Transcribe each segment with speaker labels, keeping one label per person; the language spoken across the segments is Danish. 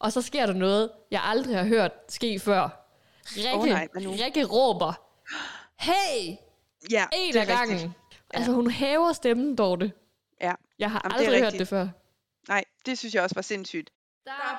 Speaker 1: Og så sker der noget, jeg aldrig har hørt ske før. Rikke,
Speaker 2: Åh, nej?
Speaker 1: Rikke råber, hey,
Speaker 2: Ja,
Speaker 1: en
Speaker 2: det
Speaker 1: af gangen.
Speaker 2: rigtigt.
Speaker 1: Altså hun hæver stemmen, Dorte.
Speaker 2: Ja.
Speaker 1: Jeg har
Speaker 2: Jamen, det
Speaker 1: aldrig hørt
Speaker 2: rigtigt.
Speaker 1: det før.
Speaker 2: Nej, det synes jeg også var sindssygt.
Speaker 1: Der er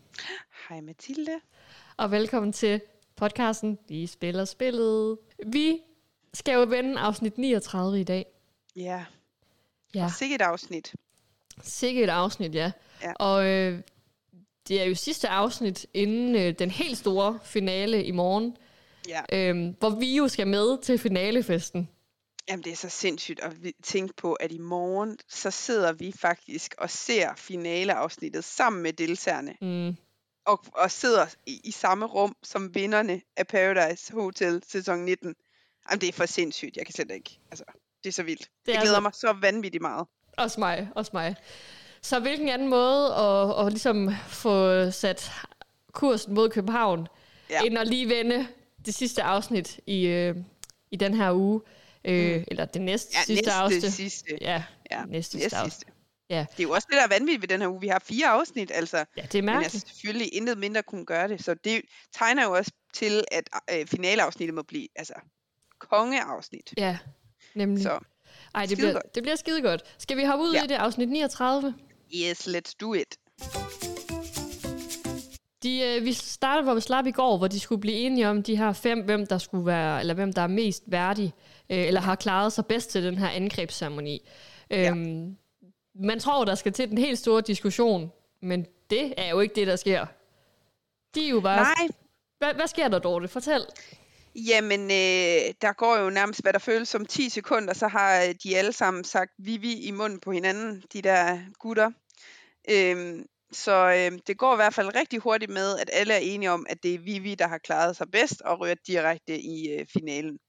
Speaker 2: Hej Mathilde.
Speaker 1: og velkommen til podcasten Vi spiller spillet. Vi skal jo vende afsnit 39 i dag.
Speaker 2: Ja,
Speaker 1: Ja,
Speaker 2: sikkert et afsnit.
Speaker 1: sikkert et afsnit, ja.
Speaker 2: Ja.
Speaker 1: Og øh, det er jo sidste afsnit inden øh, den helt store finale i morgen,
Speaker 2: Ja.
Speaker 1: øh, hvor vi jo skal med til finalefesten.
Speaker 2: Jamen, det er så sindssygt at tænke på, at i morgen, så sidder vi faktisk og ser finaleafsnittet sammen med deltagerne.
Speaker 1: Mm.
Speaker 2: Og, og sidder i, i samme rum som vinderne af Paradise Hotel sæson 19. Jamen, det er for sindssygt. Jeg kan slet ikke. Altså, det er så vildt. Det jeg glæder
Speaker 1: så-
Speaker 2: mig så vanvittigt meget.
Speaker 1: Også mig, også mig. Så hvilken anden måde at, at ligesom få sat kursen mod København. Ja. end at lige vende det sidste afsnit i, øh, i den her uge, øh,
Speaker 2: Mm.
Speaker 1: eller det næste
Speaker 2: Ja,
Speaker 1: sidste
Speaker 2: næste
Speaker 1: afsnit.
Speaker 2: sidste.
Speaker 1: Ja,
Speaker 2: Ja,
Speaker 1: næste,
Speaker 2: næste
Speaker 1: sidste afsnit. Ja.
Speaker 2: Det er jo også det, der er vanvittigt ved den her uge. Vi har fire afsnit, altså.
Speaker 1: ja, det er
Speaker 2: Men
Speaker 1: mærkeligt.
Speaker 2: altså, selvfølgelig intet mindre kunne gøre det. Så det tegner jo også til, at øh, finaleafsnittet må blive altså, kongeafsnit.
Speaker 1: Ja, nemlig.
Speaker 2: Så
Speaker 1: Ej, det bliver,
Speaker 2: godt.
Speaker 1: det bliver skide godt. Skal vi hoppe ud
Speaker 2: Ja.
Speaker 1: i det afsnit 39?
Speaker 2: yes, let's do it.
Speaker 1: De, øh, vi startede, hvor vi slap i går, hvor de skulle blive enige om de her fem, hvem der skulle være, eller hvem der er mest værdig, øh, eller har klaret sig bedst til den her angrebsceremoni.
Speaker 2: Ja.
Speaker 1: Man tror, der skal til den helt store diskussion, men det er jo ikke det, der sker. De er jo bare...
Speaker 2: Nej,
Speaker 1: Hvad, hvad sker der, Dorte? Fortæl.
Speaker 2: jamen, øh, der går jo nærmest, hvad der føles som 10 sekunder, så har øh, de alle sammen sagt Vivi i munden på hinanden, de der gutter. Øhm, så øh, det går i hvert fald rigtig hurtigt med, at alle er enige om, at det er Vivi, der har klaret sig bedst og rører direkte i øh, finalen.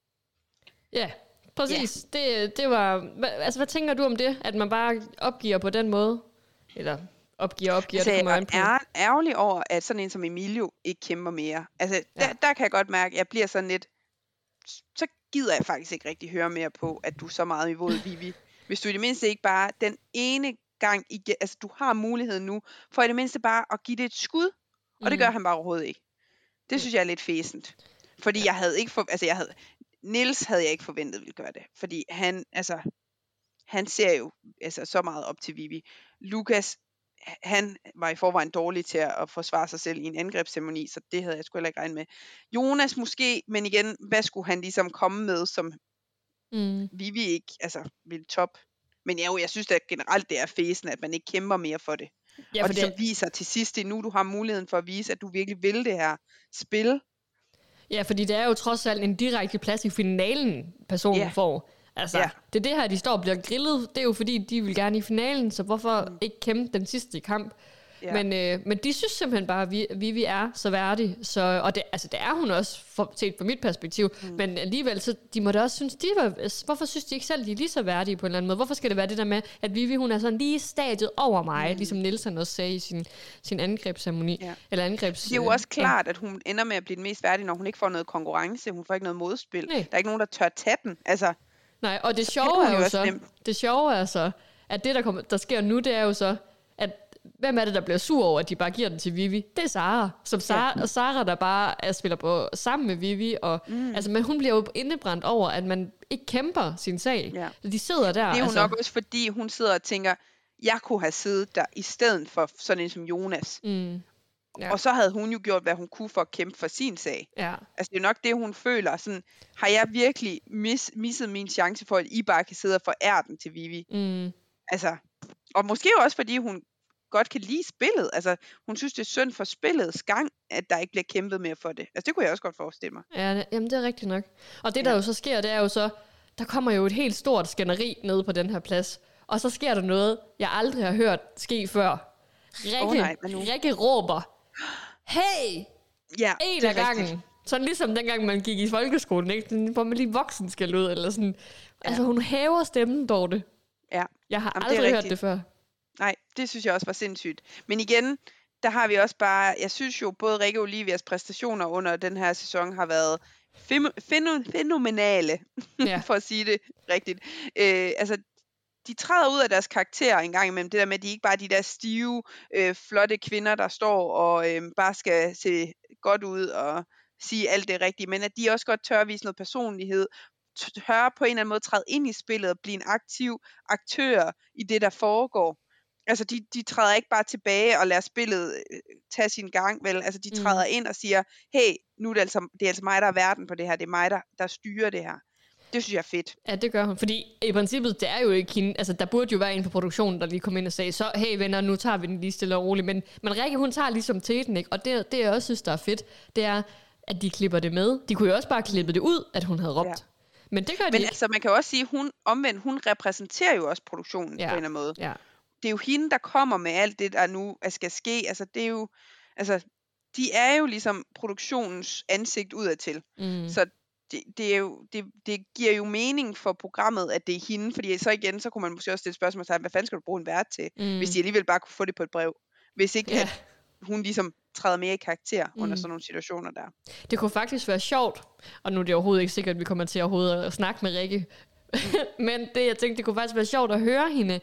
Speaker 1: Ja, præcis. Det, det var... Altså, hvad tænker du om det? At man bare opgiver på den måde? Eller opgiver, opgiver,
Speaker 2: Altså,
Speaker 1: det
Speaker 2: jeg
Speaker 1: kommer an på.
Speaker 2: er ærgerlig over, at sådan en som Emilio ikke kæmper mere. Altså, der,
Speaker 1: Ja.
Speaker 2: der kan jeg godt mærke, at jeg bliver sådan lidt... Så gider jeg faktisk ikke rigtig høre mere på, at du er så meget imod Vivi. Hvis du i det mindste ikke bare den ene gang... Igen, altså, du har muligheden nu, for i det mindste bare at give det et skud. Og det
Speaker 1: Mm.
Speaker 2: gør han bare overhovedet ikke. Det synes jeg er lidt fæsent. Fordi jeg havde ikke... For, altså, jeg havde, Nils havde jeg ikke forventet ville gøre det. Fordi han, altså... Han ser jo altså, så meget op til Vivi. Lukas, han var i forvejen dårlig til at forsvare sig selv i en angrebsceremoni, så det havde jeg sgu heller ikke regnet med. Jonas måske, men igen, hvad skulle han ligesom komme med, som
Speaker 1: Mm.
Speaker 2: Vivi ikke altså, ville top? Men ja, jo, jeg synes da generelt, det er fæsen, at man ikke kæmper mere for det.
Speaker 1: Ja,
Speaker 2: Ja, og
Speaker 1: for
Speaker 2: det,
Speaker 1: det,
Speaker 2: som viser til sidst, det er nu, du har muligheden for at vise, at du virkelig vil det her spil.
Speaker 1: Ja, fordi det er jo trods alt en direkte plads i finalen, personen
Speaker 2: Ja.
Speaker 1: får. Altså,
Speaker 2: Ja.
Speaker 1: det er det her, de står og bliver grillet. Det er jo fordi, de vil gerne i finalen, så hvorfor
Speaker 2: Mm.
Speaker 1: ikke kæmpe den sidste kamp?
Speaker 2: Ja.
Speaker 1: Men, øh, men de synes simpelthen bare, at vi, Vivi er så værdig. Så, og det, altså, det er hun også, for, set fra mit perspektiv. Mm. Men alligevel, så de må da også synes, de var, hvorfor synes de ikke selv, de er lige så værdige på en eller anden måde? Hvorfor skal det være det der med, at Vivi, hun er sådan lige stadiet over mig, mm. ligesom Nielsen også sagde i sin, sin angrebsceremoni.
Speaker 2: Ja.
Speaker 1: Eller angrebs...
Speaker 2: Det er jo også klart, at hun ender med at blive den mest værdige, når hun ikke får noget konkurrence. Hun får ikke noget modspil.
Speaker 1: Nej.
Speaker 2: Der er ikke nogen, der tør tage den. Altså,
Speaker 1: Nej, og det sjove er
Speaker 2: jo
Speaker 1: så, det sjove er så, at det, der, kommer, der sker nu, det er jo så, hvem er det, der bliver sur over, at de bare giver den til Vivi? Det er Sara. Som Sara, ja. Sara der bare er, spiller på sammen med Vivi. Og, mm. altså, men hun bliver jo indebrændt over, at man ikke kæmper sin sag.
Speaker 2: Ja.
Speaker 1: Så de sidder der.
Speaker 2: Det er jo
Speaker 1: altså,
Speaker 2: nok også fordi, hun sidder og tænker, jeg kunne have siddet der i stedet for sådan en som Jonas.
Speaker 1: Mm, Ja.
Speaker 2: Og så havde hun jo gjort, hvad hun kunne for at kæmpe for sin sag.
Speaker 1: ja.
Speaker 2: Altså det er jo nok det, hun føler. Sådan, har jeg virkelig mis, misset min chance for, at I bare kan sidde og forære den til Vivi?
Speaker 1: Mm,
Speaker 2: Altså, og måske også, fordi hun godt kan lide spillet. Altså, hun synes, det er synd for spillets gang, at der ikke bliver kæmpet mere for det. Altså, det kunne jeg også godt forestille mig.
Speaker 1: ja, det, jamen det er rigtigt nok. Og det, der
Speaker 2: Ja.
Speaker 1: jo så sker, det er jo så, der kommer jo et helt stort skænderi nede på den her plads. Og så sker der noget, jeg aldrig har hørt ske før. Rikke,
Speaker 2: Åh, nej, nu?
Speaker 1: Rikke råber, hey,
Speaker 2: Ja,
Speaker 1: en
Speaker 2: det
Speaker 1: af gangen.
Speaker 2: rigtigt.
Speaker 1: Sådan ligesom dengang, man gik i folkeskolen, ikke? Hvor man lige voksen skal ud, eller sådan. Ja. Altså, hun hæver stemmen, Dorte.
Speaker 2: Ja.
Speaker 1: Jeg har
Speaker 2: Jamen, det
Speaker 1: aldrig hørt
Speaker 2: rigtigt.
Speaker 1: det før.
Speaker 2: Det synes jeg også var sindssygt. Men igen, der har vi også bare, jeg synes jo, både Rikke Olivias præstationer under den her sæson har været fæno- fænomenale,
Speaker 1: Ja.
Speaker 2: for at sige det rigtigt. Øh, altså, de træder ud af deres karakter en gang imellem. Det der med, at de ikke bare er de der stive, øh, flotte kvinder, der står og øh, bare skal se godt ud og sige alt det rigtige, men at de også godt tør at vise noget personlighed, tør på en eller anden måde træde ind i spillet og blive en aktiv aktør i det, der foregår. Altså, de, de træder ikke bare tilbage og lader spillet øh, tage sin gang, vel? Altså, de
Speaker 1: Mm.
Speaker 2: træder ind og siger, hey, nu er det altså, det er altså mig, der er verden på det her. Det er mig, der, der styrer det her. Det synes jeg er fedt.
Speaker 1: Ja, det gør hun. Fordi i princippet, det er jo ikke hende. Altså, der burde jo være en på produktionen, der lige kom ind og sagde, så hey venner, nu tager vi den lige stille og roligt. Men, men Rikke, hun tager ligesom til den, ikke? Og det, det, jeg også synes, der er fedt, det er, at de klipper det med. De kunne jo også bare klippe det ud, at hun havde råbt.
Speaker 2: Ja.
Speaker 1: Men det gør de
Speaker 2: Men
Speaker 1: ikke.
Speaker 2: altså, man kan jo også sige, hun omvendt, hun repræsenterer jo også produktionen
Speaker 1: Ja.
Speaker 2: på en eller anden måde.
Speaker 1: Ja.
Speaker 2: Det er jo hende, der kommer med alt det, der nu skal ske. Altså, det er jo, altså, de er jo ligesom produktionens ansigt udadtil.
Speaker 1: Mm.
Speaker 2: Så det, det, er jo, det, det giver jo mening for programmet, at det er hende, fordi så igen, så kunne man måske også stille spørgsmål til, hvad fanden skal du bruge en vært til,
Speaker 1: Mm.
Speaker 2: hvis de alligevel bare kunne få det på et brev. Hvis ikke,
Speaker 1: Ja.
Speaker 2: at hun ligesom træder mere i karakter mm. under
Speaker 1: Mm.
Speaker 2: sådan nogle situationer der.
Speaker 1: Det kunne faktisk være sjovt, og nu er det overhovedet ikke sikkert, at vi kommer til overhovedet at snakke med Rikke. Men det, jeg tænkte, det kunne faktisk være sjovt at høre hende.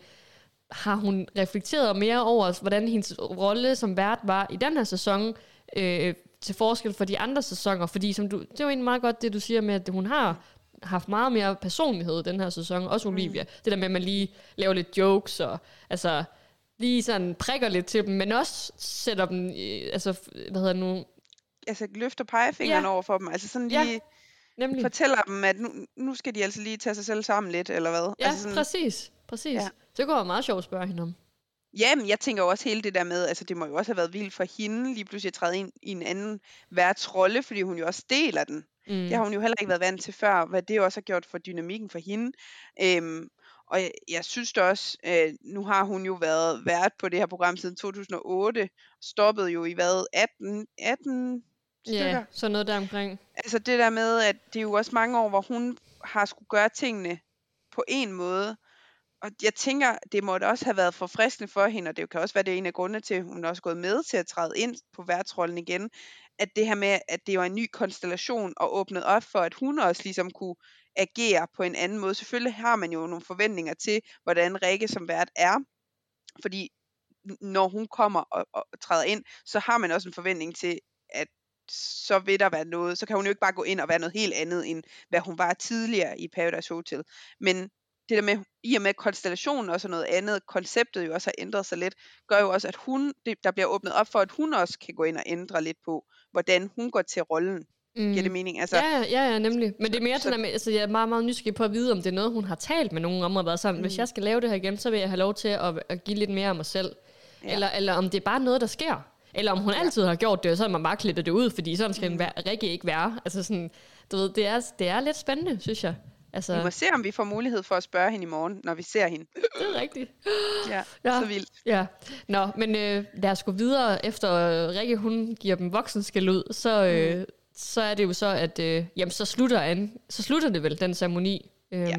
Speaker 1: Har hun reflekteret mere over, hvordan hendes rolle som vært var i den her sæson, øh, til forskel for de andre sæsoner? Fordi som du, det er jo egentlig meget godt, det du siger med, at hun har haft meget mere personlighed den her sæson, også Olivia. Det der med, at man lige laver lidt jokes, og altså lige sådan prikker lidt til dem, men også sætter dem, i, altså, hvad hedder det nu,
Speaker 2: Altså løfter pegefingeren
Speaker 1: Ja.
Speaker 2: over for dem. Altså sådan
Speaker 1: Ja,
Speaker 2: lige
Speaker 1: nemlig.
Speaker 2: fortæller dem, at nu, nu skal de altså lige tage sig selv sammen lidt, eller hvad?
Speaker 1: Ja,
Speaker 2: altså sådan,
Speaker 1: præcis. præcis. Ja. Det kunne være meget sjovt at spørge hende om.
Speaker 2: Jamen, jeg tænker også hele det der med, altså det må jo også have været vildt for hende lige pludselig at træde ind i en anden værtsrolle, fordi hun jo også deler den.
Speaker 1: Mm.
Speaker 2: Det har hun jo heller ikke været vant til før, hvad det også har gjort for dynamikken for hende. Øhm, og jeg, jeg synes da også, øh, nu har hun jo været vært på det her program siden 2008, stoppede jo i hvad, 18, 18 stykker?
Speaker 1: Ja, sådan noget der omkring.
Speaker 2: Altså det der med, at det er jo også mange år, hvor hun har skulle gøre tingene på en måde. Og jeg tænker, det må også have været forfriskende for hende, og det kan også være, det er en af grundene til, at hun er også gået med til at træde ind på værtsrollen igen. At det her med, at det var en ny konstellation og åbnet op for, at hun også ligesom kunne agere på en anden måde. Selvfølgelig har man jo nogle forventninger til, hvordan Rikke som vært er. Fordi når hun kommer og, og træder ind, så har man også en forventning til, at så vil der være noget, så kan hun jo ikke bare gå ind og være noget helt andet, end hvad hun var tidligere i Paradise Hotel. Men det der med, i og med konstellationen også er noget andet, konceptet jo også har ændret sig lidt, gør jo også, at hun, det, der bliver åbnet op for, at hun også kan gå ind og ændre lidt på, hvordan hun går til rollen.
Speaker 1: Mm.
Speaker 2: Giver det mening? Altså,
Speaker 1: Ja, ja, ja, nemlig. Men det er mere
Speaker 2: så-
Speaker 1: sådan, at, altså, jeg er meget, meget nysgerrig på at vide, om det er noget, hun har talt med nogen om, og været sådan, hvis
Speaker 2: Mm.
Speaker 1: jeg skal lave det her igen, så vil jeg have lov til at, at give lidt mere af mig selv. Ja. Eller, eller om det er bare noget, der sker. Eller om hun ja. altid har gjort det, og så har man bare klippet det ud, fordi sådan
Speaker 2: Mm.
Speaker 1: skal vær- Rikke ikke være. Altså sådan, du ved, det er, det er lidt spændende, synes jeg. Altså,
Speaker 2: vi må se, om vi får mulighed for at spørge hende i morgen, når vi ser hende.
Speaker 1: det er rigtigt.
Speaker 2: Ja,
Speaker 1: Ja.
Speaker 2: så vildt.
Speaker 1: Ja, nå, men øh, lad os gå videre. Efter øh, Rikke, hun giver dem voksenskæld ud, så, øh, mm. så er det jo så, at øh, jamen, så, slutter an, så slutter det vel, den ceremoni. Øhm,
Speaker 2: Ja.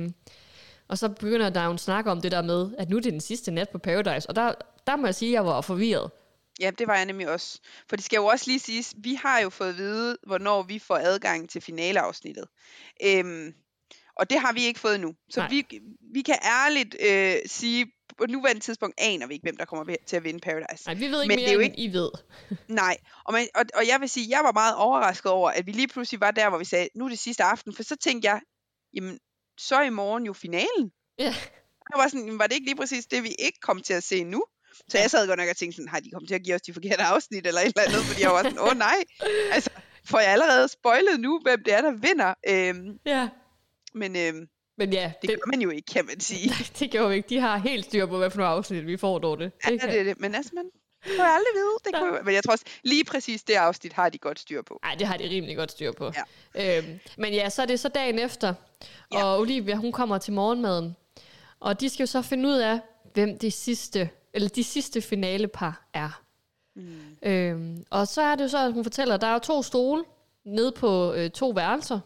Speaker 1: Og så begynder der jo en snak om det der med, at nu er det den sidste nat på Paradise. Og der, der må jeg sige, at jeg var forvirret.
Speaker 2: Ja, det var jeg nemlig også. For det skal jo også lige siges, vi har jo fået at vide, hvornår vi får adgang til finaleafsnittet. Øhm, og det har vi ikke fået nu. Så
Speaker 1: Nej.
Speaker 2: vi, vi kan ærligt øh, sige, på nuværende tidspunkt aner vi ikke, hvem der kommer til at vinde Paradise.
Speaker 1: Nej, vi ved ikke
Speaker 2: Men
Speaker 1: mere,
Speaker 2: det er jo
Speaker 1: end I ved.
Speaker 2: Nej, og, man, og, og jeg vil sige, jeg var meget overrasket over, at vi lige pludselig var der, hvor vi sagde, nu er det sidste aften, for så tænkte jeg, jamen, så er i morgen jo finalen.
Speaker 1: Ja.
Speaker 2: Jeg var sådan, var det ikke lige præcis det, vi ikke kom til at se nu? Så jeg sad godt nok og tænkte sådan, har de kommet til at give os de forkerte afsnit eller et eller andet, fordi jeg var sådan, åh nej, altså, får jeg allerede spoilet nu, hvem det er, der vinder? Øhm,
Speaker 1: ja.
Speaker 2: Men øhm,
Speaker 1: Men ja,
Speaker 2: det gør man jo ikke, kan man sige.
Speaker 1: det gjorde vi ikke. De har helt styr på, hvad for nogle afsnit vi får, Dorte. Det
Speaker 2: Ja,
Speaker 1: kan-
Speaker 2: det er det. Men altså, man kunne jeg aldrig vide. Det kunne, men jeg tror også, lige præcis det afsnit har de godt styr på.
Speaker 1: Ej, det har de rimelig godt styr på.
Speaker 2: Ja.
Speaker 1: Øhm, men ja, så er det så dagen efter,
Speaker 2: Ja.
Speaker 1: og Olivia, hun kommer til morgenmaden. Og de skal jo så finde ud af, hvem det sidste eller de sidste finalepar er.
Speaker 2: Mm.
Speaker 1: Øhm, og så er det jo så, at hun fortæller, at der er to stole nede på øh, to værelser,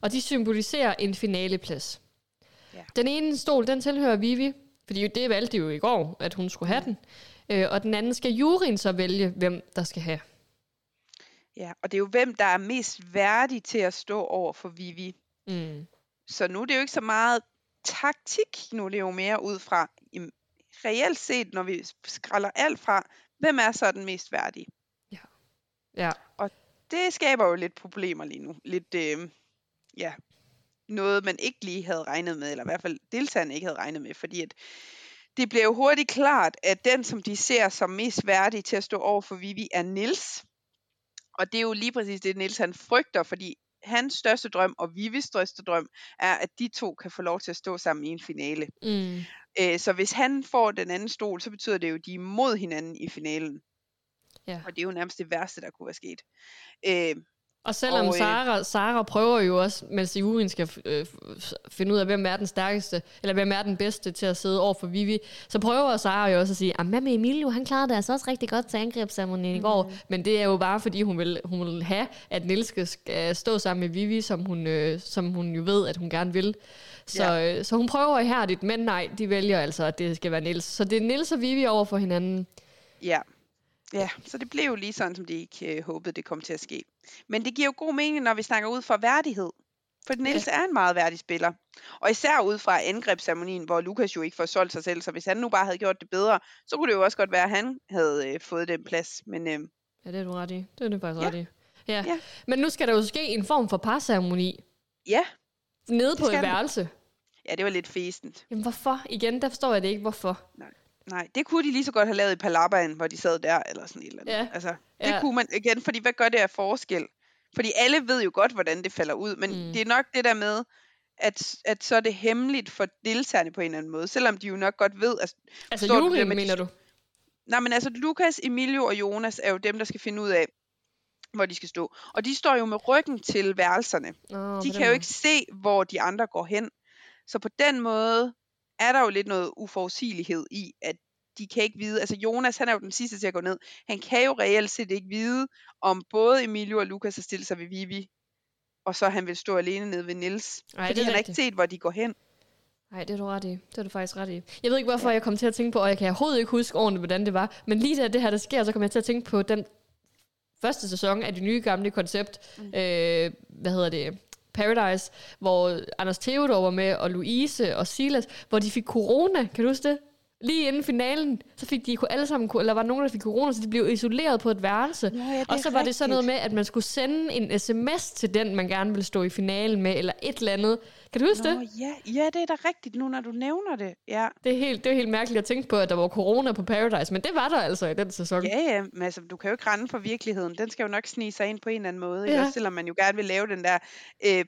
Speaker 1: og de symboliserer en finaleplads.
Speaker 2: Ja.
Speaker 1: Den ene stol, den tilhører Vivi, fordi det valgte de jo i går, at hun skulle have den. Øh, og den anden skal juryen så vælge, hvem der skal have.
Speaker 2: Ja, og det er jo hvem, der er mest værdig til at stå over for Vivi.
Speaker 1: Mm.
Speaker 2: Så nu er det jo ikke så meget taktik, nu er det jo mere ud fra, jamen, reelt set, når vi skralder alt fra, hvem er så den mest værdige?
Speaker 1: Ja.
Speaker 2: Det skaber jo lidt problemer lige nu. Lidt, øh, ja, noget man ikke lige havde regnet med, eller i hvert fald deltagerne ikke havde regnet med, fordi at det bliver jo hurtigt klart, at den, som de ser som mest værdig til at stå over for Vivi, er Nils. Og det er jo lige præcis det, Nils han frygter, fordi hans største drøm og Vivis største drøm er, at de to kan få lov til at stå sammen i en finale.
Speaker 1: Mm.
Speaker 2: Øh, så hvis han får den anden stol, så betyder det jo, at de er mod hinanden i finalen.
Speaker 1: Ja.
Speaker 2: Og det er jo nærmest det værste, der kunne være sket. Øh,
Speaker 1: Og selvom
Speaker 2: Og,
Speaker 1: Sara, Sara prøver jo også, mens juryen skal øh, finde ud af, hvem er den stærkeste, eller hvem er den bedste til at sidde over for Vivi, så prøver Sara jo også at sige, at hvad med Emilio, han klarede det altså også rigtig godt til angrebsceremonien i går, men det er jo bare fordi, hun vil, hun vil have, at Niels skal- stå sammen med Vivi, som hun, øh, som hun jo ved, at hun gerne vil. Så, øh, så hun prøver ihærdigt, men nej, de vælger altså, at det skal være Niels. Så det er Niels og Vivi over for hinanden.
Speaker 2: Ja. Ja, så det blev jo lige sådan, som de ikke øh, håbede, det kom til at ske. Men det giver jo god mening, når vi snakker ud fra værdighed. For Niels ja. er en meget værdig spiller. Og især ud fra angrebsceremonien, hvor Lukas jo ikke får solgt sig selv. Så hvis han nu bare havde gjort det bedre, så kunne det jo også godt være, at han havde øh, fået den plads. Men øh,
Speaker 1: Ja, det er du ret i. Det er du faktisk
Speaker 2: Ja.
Speaker 1: ret i. Ja.
Speaker 2: Ja.
Speaker 1: Men nu skal der jo ske en form for parceremoni
Speaker 2: ja,
Speaker 1: nede på et
Speaker 2: den.
Speaker 1: værelse.
Speaker 2: ja, det var lidt fæsent.
Speaker 1: Jamen hvorfor? Igen, der forstår jeg det ikke, hvorfor.
Speaker 2: Nej, det kunne de lige så godt have lavet i Palabaen, hvor de sad der, eller sådan et eller andet.
Speaker 1: Ja.
Speaker 2: Altså, det
Speaker 1: Ja.
Speaker 2: kunne man igen, fordi hvad gør det af forskel? Fordi alle ved jo godt, hvordan det falder ud, men
Speaker 1: Mm.
Speaker 2: det er nok det der med, at, at så er det hemmeligt for deltagerne på en eller anden måde, selvom de jo nok godt ved, at
Speaker 1: Altså
Speaker 2: Forstår du det
Speaker 1: juryen,
Speaker 2: med de-
Speaker 1: mener du?
Speaker 2: Nej, men altså Lukas, Emilio og Jonas er jo dem, der skal finde ud af, hvor de skal stå. Og de står jo med ryggen til værelserne.
Speaker 1: Nå,
Speaker 2: De kan jo ikke se, hvor de andre går hen. Så på den måde er der jo lidt noget uforudsigelighed i, at de kan ikke vide, altså Jonas, han er jo den sidste til at gå ned. Han kan jo reelt set ikke vide, om både Emilio og Lukas har stillet sig ved Vivi, og så han vil stå alene nede ved Nils.
Speaker 1: Ej,
Speaker 2: fordi
Speaker 1: det
Speaker 2: han har ikke set, hvor de går hen.
Speaker 1: Nej, det er du ret i. Det er du faktisk ret i. Jeg ved ikke, hvorfor ja. jeg kom til at tænke på, og jeg kan overhovedet ikke huske ordentligt, hvordan det var. Men lige da det her, der sker, så kom jeg til at tænke på den første sæson af det nye gamle koncept. Mm. Øh, hvad hedder det? Paradise, hvor Anders Theodor var med, og Louise og Silas, hvor de fik corona. Kan du huske det? Lige inden finalen, så fik de alle sammen, eller var nogen, der fik corona, så de blev isoleret på et værelse.
Speaker 2: Ja, det
Speaker 1: og så var det sådan noget
Speaker 2: rigtigt.
Speaker 1: med, at man skulle sende en sms til den, man gerne ville stå i finalen med, eller et eller andet. Kan du huske det?
Speaker 2: Nå, ja, ja, det er da rigtigt nu, når du nævner det. Ja,
Speaker 1: Det er, helt, det er helt mærkeligt at tænke på, at der var corona på Paradise, men det var der altså i den sæson.
Speaker 2: ja, ja men altså, du kan jo ikke rende for virkeligheden. Den skal jo nok snige sig ind på en eller anden måde.
Speaker 1: Ja.
Speaker 2: Selvom man jo gerne vil lave den der øh,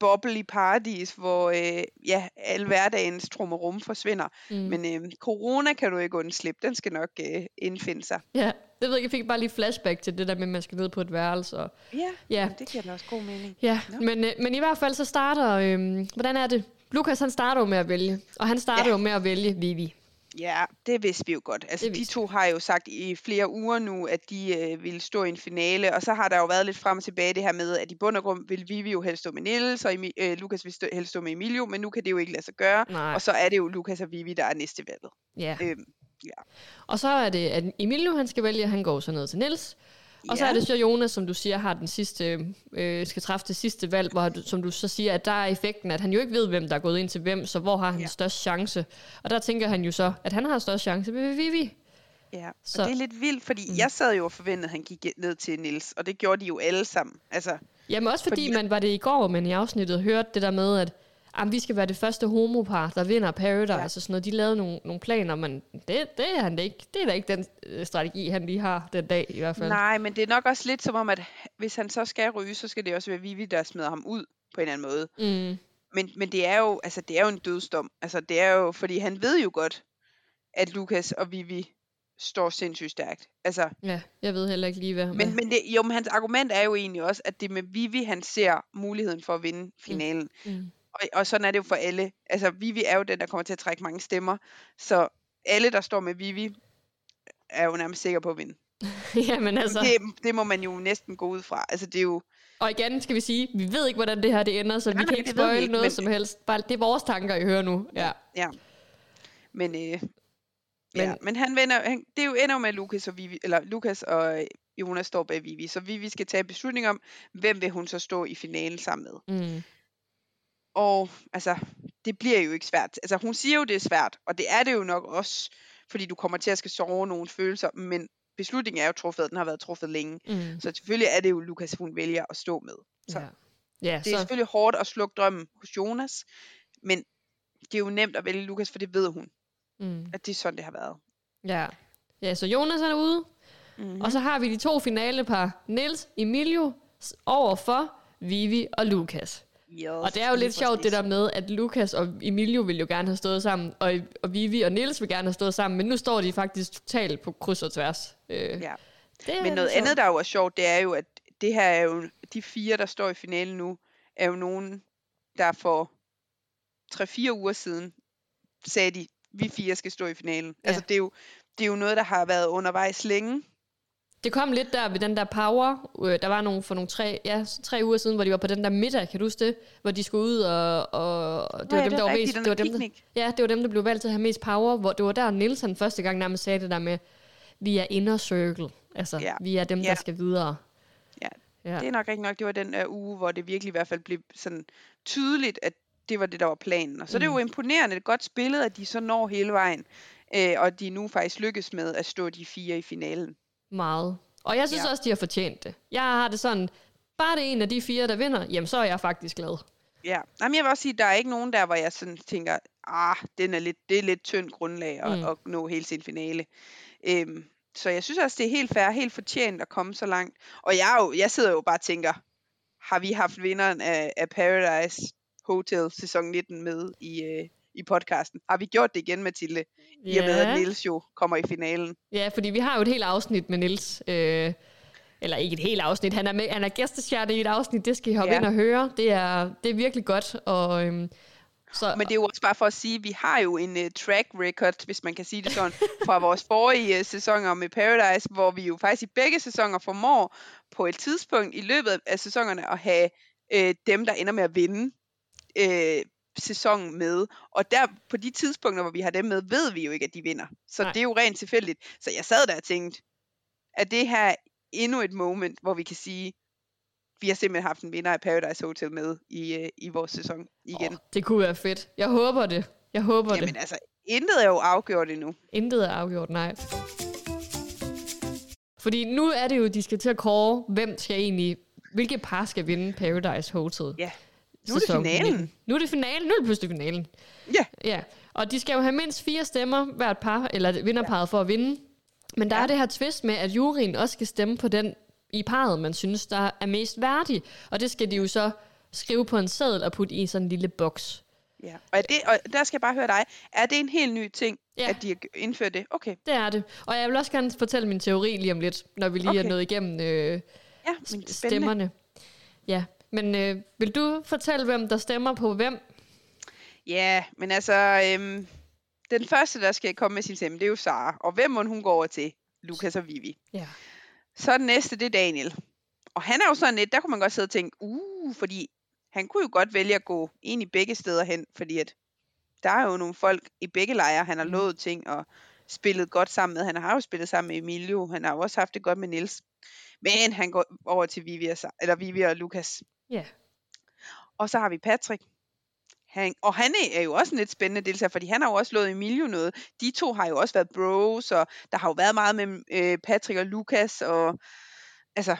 Speaker 2: boble i paradis, hvor øh, ja, al hverdagens trummerum forsvinder.
Speaker 1: Mm.
Speaker 2: Men øh, corona kan du ikke undslippe. Den skal nok øh, indfinde sig.
Speaker 1: Ja, det ved jeg, jeg fik bare lige flashback til det der med, at man skal ned på et værelse. Og,
Speaker 2: Ja,
Speaker 1: Ja.
Speaker 2: det giver da også god mening.
Speaker 1: ja,
Speaker 2: Nå.
Speaker 1: men, øh, men i hvert fald så starter, øh, hvordan er det? Lukas han starter jo med at vælge, og han starter
Speaker 2: Ja.
Speaker 1: jo med at vælge Vivi.
Speaker 2: Ja, det vidste vi jo godt. Altså,
Speaker 1: Det
Speaker 2: de
Speaker 1: vidste
Speaker 2: to har jo sagt i flere uger nu, at de øh, ville stå i en finale, og så har der jo været lidt frem og tilbage det her med, at i bund og grund vil Vivi jo helst stå med Niels, og Emi- øh, Lukas vil stå, helst stå med Emilio, men nu kan det jo ikke lade sig gøre,
Speaker 1: Nej.
Speaker 2: og så er det jo Lukas og Vivi, der er næste valget.
Speaker 1: Ja.
Speaker 2: Øhm,
Speaker 1: Og så er det, at Emilio han skal vælge, han går så ned til Niels. Og så er det så Jonas, som du siger, har den sidste, øh, skal træffe det sidste valg, hvor du, som du så siger, at der er effekten, at han jo ikke ved, hvem der er gået ind til hvem, så hvor har han
Speaker 2: Ja.
Speaker 1: størst chance? Og der tænker han jo så, at han har størst chance ved Vivi.
Speaker 2: Ja, så.
Speaker 1: Så-
Speaker 2: og det er lidt vildt, fordi mm. jeg sad jo og forventede, at han gik ned til Niels, og det gjorde de jo alle sammen. Altså,
Speaker 1: Jamen også Fordi-
Speaker 2: fordi
Speaker 1: man var det i går, men i afsnittet hørte det der med, at jamen, vi skal være det første homopar, der vinder Paradise ja. og sådan noget. De lavede nogle, nogle planer, men det, det er han ikke. Det er da ikke den øh, strategi, han lige har den dag i hvert fald.
Speaker 2: nej, men det er nok også lidt som om, at hvis han så skal ryge, så skal det også være Vivi, der smider ham ud på en eller anden måde.
Speaker 1: Mm.
Speaker 2: Men, men det er jo, altså det er jo en dødsdom. Altså det er jo, fordi han ved jo godt, at Lukas og Vivi står sindssygt stærkt. Altså,
Speaker 1: Ja, jeg ved heller ikke lige, hvad...
Speaker 2: men, men, det, jo, men hans argument er jo egentlig også, at det med Vivi, han ser muligheden for at vinde finalen.
Speaker 1: Mm.
Speaker 2: Og, og sådan er det jo for alle. Altså Vivi er jo den, der kommer til at trække mange stemmer. Så alle, der står med Vivi, er jo nærmest sikre på at vinde.
Speaker 1: Jamen altså,
Speaker 2: Det, det må man jo næsten gå ud fra. Altså, det er jo...
Speaker 1: og igen skal vi sige, vi ved ikke, hvordan det her det ender, så
Speaker 2: Nej,
Speaker 1: vi kan ikke spoil noget
Speaker 2: men-
Speaker 1: som helst. Bare, det er vores tanker, I hører nu. Ja.
Speaker 2: Ja. Men, øh,
Speaker 1: Men-
Speaker 2: ja, men han vender, han, det er jo ender med at Lukas og Vivi, eller Lukas og øh, Jonas står bag Vivi, så Vivi skal tage beslutning om, hvem vil hun så stå i finalen sammen med.
Speaker 1: Mm.
Speaker 2: Og altså, det bliver jo ikke svært. Altså, hun siger jo, det er svært, og det er det jo nok også, fordi du kommer til at skal sove nogle følelser, men beslutningen er jo truffet, den har været truffet længe.
Speaker 1: Mm.
Speaker 2: Så selvfølgelig er det jo Lukas, hun vælger at stå med. Så
Speaker 1: Ja. Ja,
Speaker 2: det er
Speaker 1: så,
Speaker 2: selvfølgelig hårdt at slukke drømmen hos Jonas, men det er jo nemt at vælge Lukas, for det ved hun,
Speaker 1: mm.
Speaker 2: at det er sådan, det har været.
Speaker 1: ja. ja, så Jonas er ude,
Speaker 2: Mm-hmm.
Speaker 1: og så har vi de to finalepar, Nils Emilio over for Vivi og Lukas.
Speaker 2: Yes,
Speaker 1: Og det er jo lidt sjovt det der med, at Lukas og Emilio vil jo gerne have stået sammen, og, og Vivi og Nils vil gerne have stået sammen, men nu står de faktisk totalt på kryds og tværs. Øh,
Speaker 2: Ja.
Speaker 1: det
Speaker 2: Men noget
Speaker 1: sjovt.
Speaker 2: andet, der jo er sjovt, det er jo, at det her er jo, de fire, der står i finalen nu, er jo nogen, der for 3-4 uger siden sagde de, vi fire skal stå i finalen.
Speaker 1: Ja.
Speaker 2: Altså det er, jo, det er jo noget, der har været undervejs længe.
Speaker 1: Det kom lidt der ved den der power. Øh, der var nogle for nogle tre, ja, tre uger siden, hvor de var på den der middag, kan du huske det? Hvor de skulle ud, og, og det
Speaker 2: Nå
Speaker 1: var
Speaker 2: ja,
Speaker 1: dem,
Speaker 2: det
Speaker 1: der
Speaker 2: er
Speaker 1: var mest... Det var
Speaker 2: der
Speaker 1: dem, der, ja, det var dem, der blev valgt til at have mest power. Hvor det var der, Niels han første gang nærmest sagde det der med, vi er inner circle. Altså,
Speaker 2: Ja.
Speaker 1: vi er dem, der
Speaker 2: Ja.
Speaker 1: skal videre.
Speaker 2: Ja.
Speaker 1: ja.
Speaker 2: Det er nok rigtig nok, det var den uh, uge, hvor det virkelig i hvert fald blev sådan tydeligt, at det var det, der var planen. Og så mm. det er jo imponerende, et godt spillet, at de så når hele vejen, øh, og de nu faktisk lykkes med at stå de fire i finalen.
Speaker 1: Meget. Og jeg synes ja. Også, de har fortjent det. Jeg har det sådan, bare det er en af de fire, der vinder, jamen så er jeg faktisk glad.
Speaker 2: Ja, Jamen, jeg vil også sige, at der er ikke nogen der, hvor jeg sådan tænker, ah, den er lidt, det er lidt tyndt grundlag at,
Speaker 1: Mm.
Speaker 2: at nå hele sin finale. Øhm, så jeg synes også, det er helt fair, helt fortjent at komme så langt. Og jeg, jo, jeg sidder jo bare og tænker, har vi haft vinderen af, af Paradise Hotel sæson 19 med i, øh, i podcasten? Har vi gjort det igen, Mathilde? I og med, at Niels jo kommer i finalen.
Speaker 1: Ja, fordi vi har jo et helt afsnit med Nils. Øh, eller ikke et helt afsnit. Han er, med, han er gæstestjerne i et afsnit. Det skal I hoppe ja.
Speaker 2: Ja.
Speaker 1: ind og høre. Det er, det er virkelig godt. Og, øhm, så,
Speaker 2: Men det er jo også bare for at sige, at vi har jo en uh, track record, hvis man kan sige det sådan, fra vores forrige uh, sæsoner med Paradise, hvor vi jo faktisk i begge sæsoner formår på et tidspunkt i løbet af sæsonerne at have uh, dem, der ender med at vinde uh, sæsonen med. Og der på de tidspunkter, hvor vi har dem med, ved vi jo ikke, at de vinder. Så
Speaker 1: Nej.
Speaker 2: Det er jo rent tilfældigt. Så jeg sad der og tænkte, at det her endnu et moment, hvor vi kan sige, vi har simpelthen haft en vinder af Paradise Hotel med i, uh, i vores sæson igen.
Speaker 1: åh, det kunne være fedt. Jeg håber det. Jeg håber
Speaker 2: Jamen
Speaker 1: det.
Speaker 2: altså, intet er jo afgjort endnu.
Speaker 1: Intet er afgjort, nej. Fordi nu er det jo, de skal til at kåre, hvem skal egentlig, hvilke par skal vinde Paradise Hotel.
Speaker 2: Ja. Nu er det
Speaker 1: sæson
Speaker 2: finalen.
Speaker 1: 19. Nu er det finalen. Nu er det pludselig finalen.
Speaker 2: Ja.
Speaker 1: Ja, og de skal jo have mindst fire stemmer hvert par, eller vinderparet for at vinde. Men der ja.
Speaker 2: Ja.
Speaker 1: er det her twist med, at juryen også skal stemme på den i parret, man synes, der er mest værdig. Og det skal de jo så skrive på en seddel og putte i sådan en lille boks.
Speaker 2: Ja. Og, er det, og der skal jeg bare høre dig. Er det en helt ny ting,
Speaker 1: Ja.
Speaker 2: ja. at de har indført det? Okay.
Speaker 1: Det er det. Og jeg vil også gerne fortælle min teori lige om lidt, når vi lige okay. er nået igennem øh,
Speaker 2: Ja, men
Speaker 1: stemmerne. Ja, men øh, vil du fortælle, hvem der stemmer på hvem?
Speaker 2: Ja, men altså, øhm, den første, der skal komme med sin stemme, det er jo Sara. Og hvem må hun gå over til? Lukas og Vivi.
Speaker 1: Ja.
Speaker 2: Så den næste, det er Daniel. Og han er jo sådan lidt, der kunne man godt sidde og tænke, uh, fordi han kunne jo godt vælge at gå ind i begge steder hen, fordi at der er jo nogle folk i begge lejre, han har
Speaker 1: Mm.
Speaker 2: lovet ting og spillet godt sammen med. Han har jo spillet sammen med Emilio, han har jo også haft det godt med Nils. Men han går over til Vivi og, eller Vivi og Lukas.
Speaker 1: Ja.
Speaker 2: Og så har vi Patrick. Han, og han er- jo også en lidt spændende deltager, fordi han har jo også lovet Emilio noget. De to har jo også været bros, og der har jo været meget med øh, Patrick og Lukas, og altså,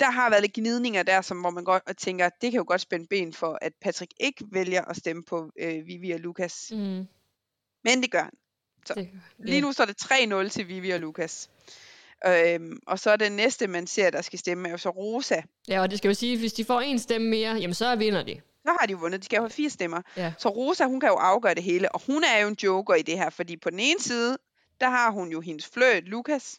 Speaker 2: der har været lidt gnidninger der, som, hvor man godt og tænker, det kan jo godt spænde ben for, at Patrick ikke vælger at stemme på øh, Vivi og Lukas.
Speaker 1: Mm,
Speaker 2: Men det gør han. Så
Speaker 1: det,
Speaker 2: Lige nu så er det 3-0 til Vivi og Lukas. Øhm, og så er det næste, man ser, der skal stemme, er jo så Rosa.
Speaker 1: Ja, og det skal jo sige, at hvis de får en stemme mere, jamen så vinder de.
Speaker 2: Så har de vundet. De skal jo have fire stemmer.
Speaker 1: Ja.
Speaker 2: Så Rosa, hun kan jo afgøre det hele. Og hun er jo en joker i det her, fordi på den ene side, der har hun jo hendes fløjt, Lukas.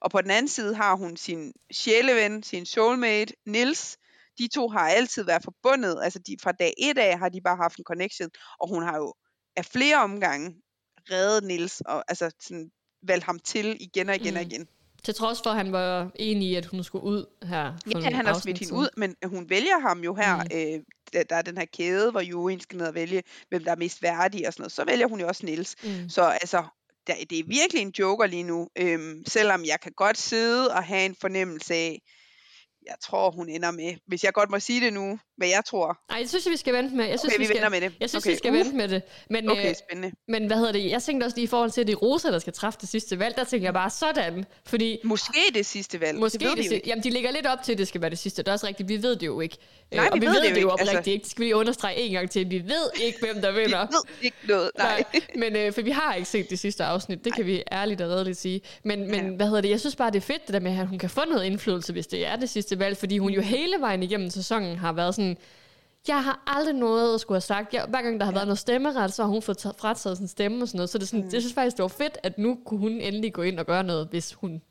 Speaker 2: Og på den anden side har hun sin sjæleven, sin soulmate, Nils. De to har altid været forbundet. Altså de, fra dag et af har de bare haft en connection. Og hun har jo af flere omgange reddet Nils og altså sådan valgt ham til igen og igen mm. og igen.
Speaker 1: Til trods for, at han var enig i, at hun skulle ud her.
Speaker 2: Ja, han har smidt hende ud, men hun vælger ham jo her. Mm. Øh, der, der er den her kæde, hvor juryen skal ned og vælge, hvem der er mest værdig og sådan noget. Så vælger hun jo også Nils. Mm. Så altså, der, det er virkelig en joker lige nu. Øhm, selvom jeg kan godt sidde og have en fornemmelse af, jeg tror, hun ender med. Hvis jeg godt må sige det nu, hvad jeg tror.
Speaker 1: Nej, jeg synes, vi skal vente med. Jeg synes,
Speaker 2: okay, vi,
Speaker 1: vi
Speaker 2: skal, med det.
Speaker 1: Jeg synes,
Speaker 2: okay.
Speaker 1: vi skal uh. vente med det. Men,
Speaker 2: okay, øh, spændende.
Speaker 1: Men hvad hedder det? Jeg tænkte også lige i forhold til, at det er Rosa, der skal træffe det sidste valg. Der tænker jeg bare sådan. Fordi,
Speaker 2: måske det sidste valg.
Speaker 1: Måske
Speaker 2: det,
Speaker 1: det,
Speaker 2: ikke.
Speaker 1: Jamen, de ligger lidt op til, at det skal være det sidste. Det er også rigtigt. Vi ved det jo ikke.
Speaker 2: Nej,
Speaker 1: øh, og
Speaker 2: vi,
Speaker 1: vi
Speaker 2: ved,
Speaker 1: ved
Speaker 2: det jo
Speaker 1: det jo
Speaker 2: ikke.
Speaker 1: oprigtigt
Speaker 2: Altså,
Speaker 1: ikke. Det skal vi understrege en gang til. Vi ved ikke, hvem der vinder.
Speaker 2: vi ved ikke noget. Nej.
Speaker 1: Nej, men øh, for vi har ikke set det sidste afsnit, det kan vi ærligt og redeligt sige. Men, men ja. hvad hedder det, jeg synes bare, det er fedt det der med, at hun kan få noget indflydelse, hvis det er det sidste valg, fordi hun jo hele vejen igennem sæsonen har været sådan, jeg har aldrig noget at skulle have sagt. Jeg, hver gang der har ja. været noget stemmeret, så har hun fået taget, frataget sin stemme og sådan noget. Så det er sådan, mm. jeg synes faktisk, det var fedt, at nu kunne hun endelig gå ind og gøre noget, hvis hun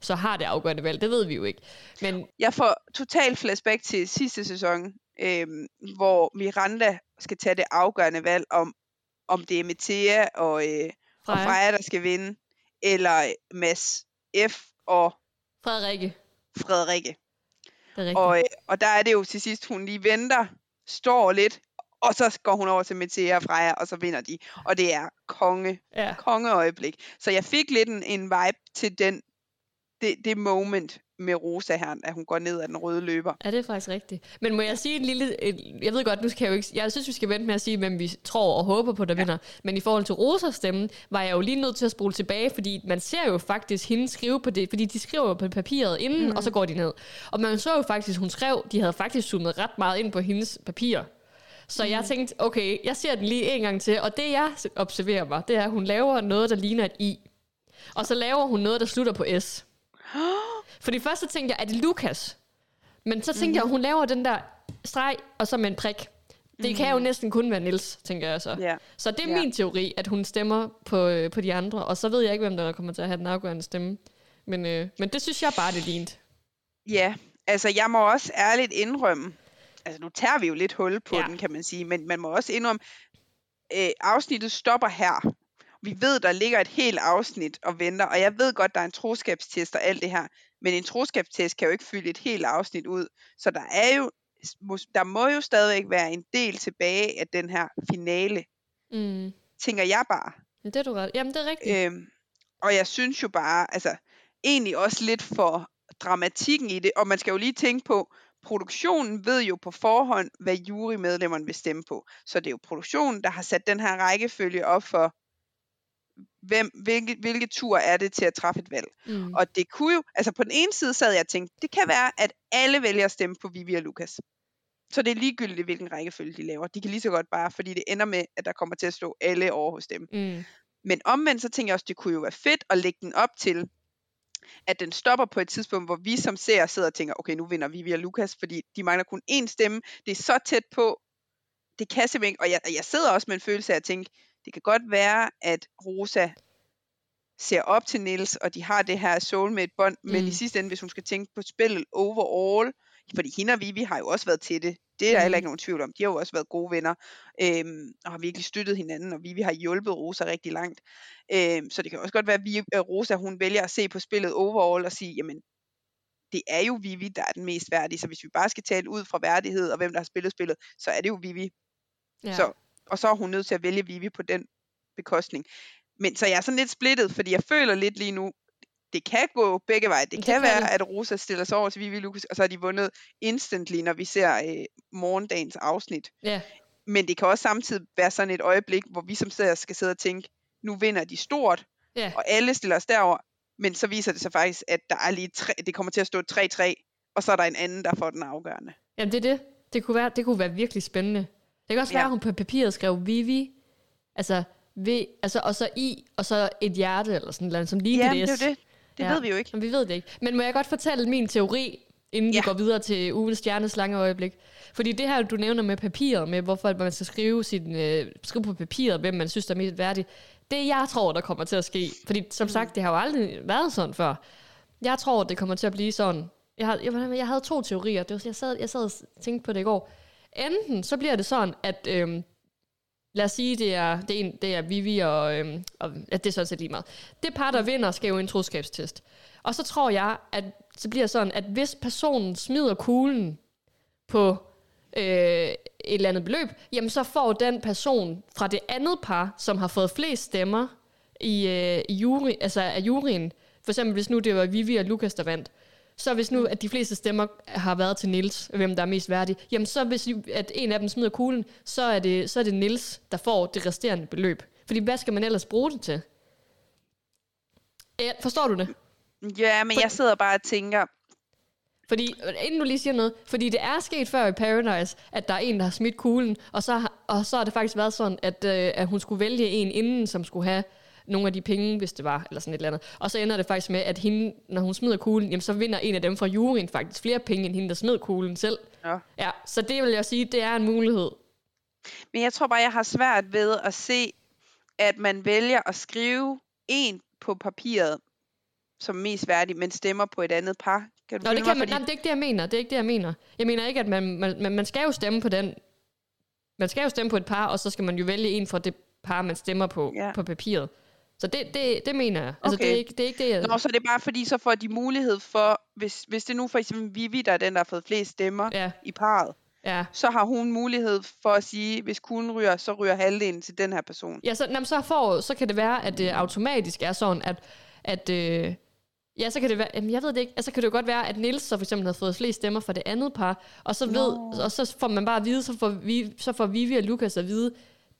Speaker 1: så har det afgørende valg. Det ved vi jo ikke. Men
Speaker 2: Jeg får total flashback til sidste sæson, øhm, hvor Miranda skal tage det afgørende valg om, om det er Metea og, øh, og
Speaker 1: Freja.
Speaker 2: Freja, der skal vinde, eller Mads F. og
Speaker 1: Frederikke,
Speaker 2: Frederikke.
Speaker 1: Det.
Speaker 2: Og, øh, og der er det jo til sidst, hun lige venter, står lidt, og så går hun over til Metea og Freja, og så vinder de. Og det er konge,
Speaker 1: ja.
Speaker 2: kongeøjeblik. Så jeg fik lidt en, en vibe til den, det, det moment med Rosa her, at hun går ned ad den røde løber.
Speaker 1: Ja, det er faktisk rigtigt. Men må jeg sige en lille... En, jeg ved godt, nu skal jeg jo ikke... Jeg synes, vi skal vente med at sige, hvem vi tror og håber på, der ja. vinder. Men i forhold til Rosas stemme, var jeg jo lige nødt til at spole tilbage, fordi man ser jo faktisk hende skrive på det, fordi de skriver på papiret inden, mm. og så går de ned. Og man så jo faktisk, hun skrev, de havde faktisk zoomet ret meget ind på hendes papir. Så mm. jeg tænkte, okay, jeg ser den lige en gang til, og det jeg observerer mig, det er, at hun laver noget, der ligner et I. Og så laver hun noget, der slutter på S. Fordi først så tænkte jeg, er det Lukas? Men så tænkte mm-hmm. jeg, at hun laver den der streg, og så med en prik. Det mm-hmm. kan jo næsten kun være Nils, tænker jeg så.
Speaker 2: Ja.
Speaker 1: Så det er
Speaker 2: Ja.
Speaker 1: min teori, at hun stemmer på, øh, på de andre, og så ved jeg ikke, hvem der kommer til at have den afgørende stemme. Men, øh, men det synes jeg bare, det lignet.
Speaker 2: Ja, altså jeg må også ærligt indrømme, altså nu tager vi jo lidt hul på
Speaker 1: ja.
Speaker 2: den, kan man sige, men man må også indrømme, øh, afsnittet stopper her. Vi ved, der ligger et helt afsnit og venter, og jeg ved godt, der er en troskabstest og alt det her, men en troskabstest kan jo ikke fylde et helt afsnit ud, så der er jo, der må jo stadigvæk være en del tilbage af den her finale,
Speaker 1: Mm.
Speaker 2: tænker jeg bare.
Speaker 1: Det er du ret. Jamen, det er rigtigt.
Speaker 2: Øhm, og jeg synes jo bare, altså egentlig også lidt for dramatikken i det, og man skal jo lige tænke på, produktionen ved jo på forhånd, hvad jurymedlemmerne vil stemme på. Så det er jo produktionen, der har sat den her rækkefølge op for, hvem, hvilke, hvilke tur er det til at træffe et valg.
Speaker 1: Mm.
Speaker 2: Og det kunne jo, altså på den ene side sad jeg og tænkte, det kan være, at alle vælger at stemme på Vivi og Lukas. Så det er ligegyldigt, hvilken rækkefølge de laver. De kan lige så godt bare, fordi det ender med, at der kommer til at stå alle over hos dem.
Speaker 1: Mm.
Speaker 2: Men omvendt så tænker jeg også, det kunne jo være fedt at lægge den op til, at den stopper på et tidspunkt, hvor vi som ser sidder og tænker, okay, nu vinder Vivi og Lukas, fordi de mangler kun én stemme. Det er så tæt på. Det kan simpelthen ikke. Og jeg, jeg sidder også med en følelse af at tænke, det kan godt være, at Rosa ser op til Nils og de har det her soulmate-bånd, mm. men
Speaker 1: Mm.
Speaker 2: i sidste ende, hvis hun skal tænke på spillet overall, fordi hende og Vivi har jo også været til det. Det er der
Speaker 1: Mm.
Speaker 2: heller ikke nogen tvivl om. De har jo også været gode venner, øhm, og har virkelig støttet hinanden, og Vivi har hjulpet Rosa rigtig langt. Øhm, så det kan også godt være, at vi, Rosa hun vælger at se på spillet overall og sige, jamen, det er jo Vivi, der er den mest værdige, så hvis vi bare skal tale ud fra værdighed og hvem der har spillet spillet, så er det jo Vivi.
Speaker 1: Ja.
Speaker 2: Så, og så er hun nødt til at vælge Vivi på den bekostning. Men så jeg er sådan lidt splittet, fordi jeg føler lidt lige nu, det kan gå begge veje. Det
Speaker 1: Det
Speaker 2: kan
Speaker 1: kan
Speaker 2: være,
Speaker 1: det.
Speaker 2: at Rosa stiller sig over til Vivi Lucas, og så har de vundet instantly, når vi ser øh, morgendagens afsnit.
Speaker 1: ja.
Speaker 2: Men det kan også samtidig være sådan et øjeblik, hvor vi som ser skal sidde og tænke, nu vinder de stort,
Speaker 1: Ja.
Speaker 2: og alle stiller os derover. Men så viser det sig faktisk, at der er lige tre, det kommer til at stå 3-3, og så er der en anden, der får den afgørende.
Speaker 1: Jamen, det er det. Det kunne være, det kunne være virkelig spændende. Det kan også være,
Speaker 2: Ja.
Speaker 1: at hun på papiret skrev Vivi, altså, v, altså og så I, og så et hjerte, eller sådan noget, som lige
Speaker 2: Ja,
Speaker 1: det
Speaker 2: det er det. Det ved vi jo ikke.
Speaker 1: Men vi ved det ikke. Men må jeg godt fortælle min teori, inden ja.
Speaker 2: Ja.
Speaker 1: vi går videre til ugens stjernes lange øjeblik? Fordi det her, du nævner med papiret, med hvorfor man skal skrive, sin, øh, skrive på papiret, hvem man synes, der er mest værdigt, det jeg tror, der kommer til at ske. Fordi som sagt, det har jo aldrig været sådan før. Jeg tror, det kommer til at blive sådan. Jeg, har, jeg, jeg havde to teorier. Det var, jeg, sad, jeg sad og tænkte på det i går. Enten så bliver det sådan, at øhm, lad os sige, det er, det er, en, det er Vivi og, øhm, og ja, det er sådan set lige meget. Det par, der vinder, skal jo en troskabstest. Og så tror jeg, at så bliver sådan, at hvis personen smider kuglen på øh, et eller andet beløb, jamen så får den person fra det andet par, som har fået flest stemmer i, øh, i jury, altså af juryen, for eksempel hvis nu det var Vivi og Lukas, der vandt, så hvis nu, at de fleste stemmer har været til Nils, hvem der er mest værdig, jamen så hvis at en af dem smider kuglen, så er det, så er det Nils, der får det resterende beløb. Fordi hvad skal man ellers bruge det til? Ja, forstår du det?
Speaker 2: Ja, men
Speaker 1: For-
Speaker 2: jeg sidder bare og tænker,
Speaker 1: Fordi, inden du lige siger noget, fordi det er sket før i Paradise, at der er en, der har smidt kuglen, og så, har- og så har det faktisk været sådan, at, øh, at hun skulle vælge en inden, som skulle have nogle af de penge, hvis det var, eller sådan et eller andet. Og så ender det faktisk med, at hende, når hun smider kuglen, jamen så vinder en af dem fra juryen faktisk flere penge, end hende, der smed kuglen selv.
Speaker 2: Nå.
Speaker 1: Ja, så det vil jeg sige, det er en mulighed.
Speaker 2: Men jeg tror bare, jeg har svært ved at se, at man vælger at skrive en på papiret som mest værdig, men stemmer på et andet par. Kan du
Speaker 1: Nå, det, kan man,
Speaker 2: mig?
Speaker 1: nej, det er ikke det, jeg mener. Det er ikke det, jeg mener. Jeg mener ikke, at man, man, man, man skal jo stemme på den. Man skal jo stemme på et par, og så skal man jo vælge en fra det par, man stemmer på
Speaker 2: Ja.
Speaker 1: på papiret. Så det, det, det mener jeg. Altså, det, er
Speaker 2: Okay.
Speaker 1: ikke, det er ikke det, jeg...
Speaker 2: Nå, så er det bare fordi, så får de mulighed for, hvis, hvis det nu for eksempel Vivi, der er den, der har fået flest stemmer
Speaker 1: Ja,
Speaker 2: i parret,
Speaker 1: ja.
Speaker 2: så har hun mulighed for at sige, hvis kuglen ryger, så ryger halvdelen til den her person.
Speaker 1: Ja, så, jamen, så, får, så kan det være, at det automatisk er sådan, at, at øh, ja, så kan det være, jamen, jeg ved det ikke, altså kan det jo godt være, at Nils så for eksempel havde fået flest stemmer fra det andet par, og så, ved,
Speaker 2: Nå.
Speaker 1: og så får man bare at vide, så får, vi, så får Vivi og Lukas at vide,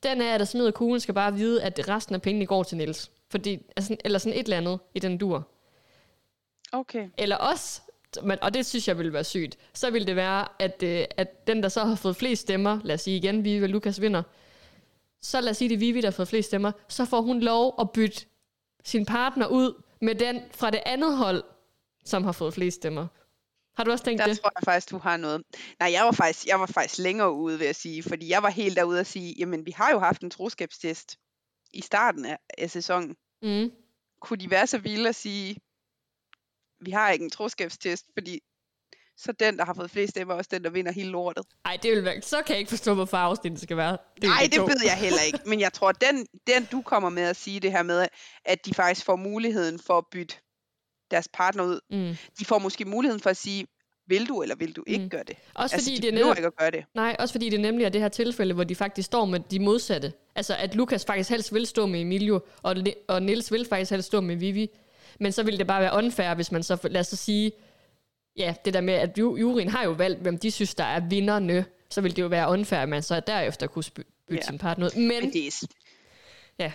Speaker 1: den jer, der smider kuglen, skal bare vide, at resten af pengene går til Nils. Fordi, altså, eller sådan et eller andet i den dur.
Speaker 2: Okay.
Speaker 1: Eller også, men, og det synes jeg ville være sygt, så ville det være, at, øh, at den, der så har fået flest stemmer, lad os sige igen, Vivi og Lukas vinder, så lad os sige, det er Vivi, der har fået flest stemmer, så får hun lov at bytte sin partner ud med den fra det andet hold, som har fået flest stemmer. Har du også tænkt
Speaker 2: Der
Speaker 1: det?
Speaker 2: tror jeg faktisk, du har noget. Nej, jeg var faktisk, jeg var faktisk længere ude, vil jeg sige, fordi jeg var helt derude at sige, jamen vi har jo haft en troskabstest i starten af, af sæsonen.
Speaker 1: Mm.
Speaker 2: Kunne de være så vilde at sige, vi har ikke en troskabstest, fordi så den, der har fået flest stemmer, er også den, der vinder hele lortet.
Speaker 1: Ej, det vil være, så kan jeg ikke forstå, hvorfor afsnittet skal være.
Speaker 2: Nej, det ved jeg heller ikke. Men jeg tror, den, den du kommer med at sige det her med, at de faktisk får muligheden for at bytte deres partner ud.
Speaker 1: Mm.
Speaker 2: De får måske muligheden for at sige, vil du eller vil du ikke
Speaker 1: Mm.
Speaker 2: gøre det?
Speaker 1: Også
Speaker 2: altså,
Speaker 1: fordi
Speaker 2: de
Speaker 1: det er netop,
Speaker 2: ikke at gøre det.
Speaker 1: Nej, også fordi det nemlig er det her tilfælde, hvor de faktisk står med de modsatte. Altså, at Lukas faktisk helst vil stå med Emilio, og, og Nils vil faktisk helst stå med Vivi. Men så ville det bare være unfair, hvis man så, lad os så sige, ja, det der med, at ju- juryen har jo valgt, hvem de synes, der er vinderne, så ville det jo være unfair, at man så derefter kunne bytte
Speaker 2: Ja.
Speaker 1: sin partner ud. Men,
Speaker 2: Men det er,
Speaker 1: ja,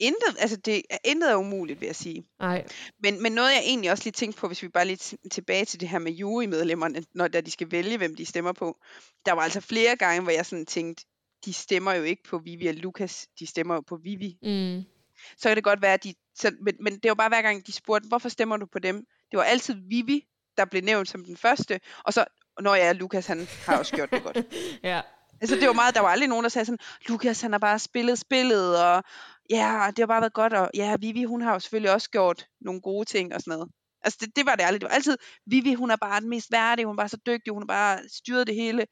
Speaker 2: intet, altså det intet er umuligt, vil jeg sige.
Speaker 1: nej,
Speaker 2: Men, men noget, jeg egentlig også lige tænkte på, hvis vi bare lige tilbage til det her med jurymedlemmerne, når der de skal vælge, hvem de stemmer på. Der var altså flere gange, hvor jeg sådan tænkte, de stemmer jo ikke på Vivi og Lukas, de stemmer jo på Vivi.
Speaker 1: mm,
Speaker 2: Så kan det godt være, at de... Så, men, men det var bare hver gang, de spurgte, hvorfor stemmer du på dem? Det var altid Vivi, der blev nævnt som den første, og så, når jeg er Lukas, han har også gjort det godt.
Speaker 1: ja,
Speaker 2: Altså, det var meget, der var aldrig nogen, der sagde sådan, Lukas, han har bare spillet spillet, og ja, det har bare været godt, og ja, Vivi, hun har jo selvfølgelig også gjort nogle gode ting og sådan noget. Altså, det, det var det aldrig. Det var altid, Vivi, hun er bare den mest værdige, hun bare så dygtig, hun har bare styret det hele,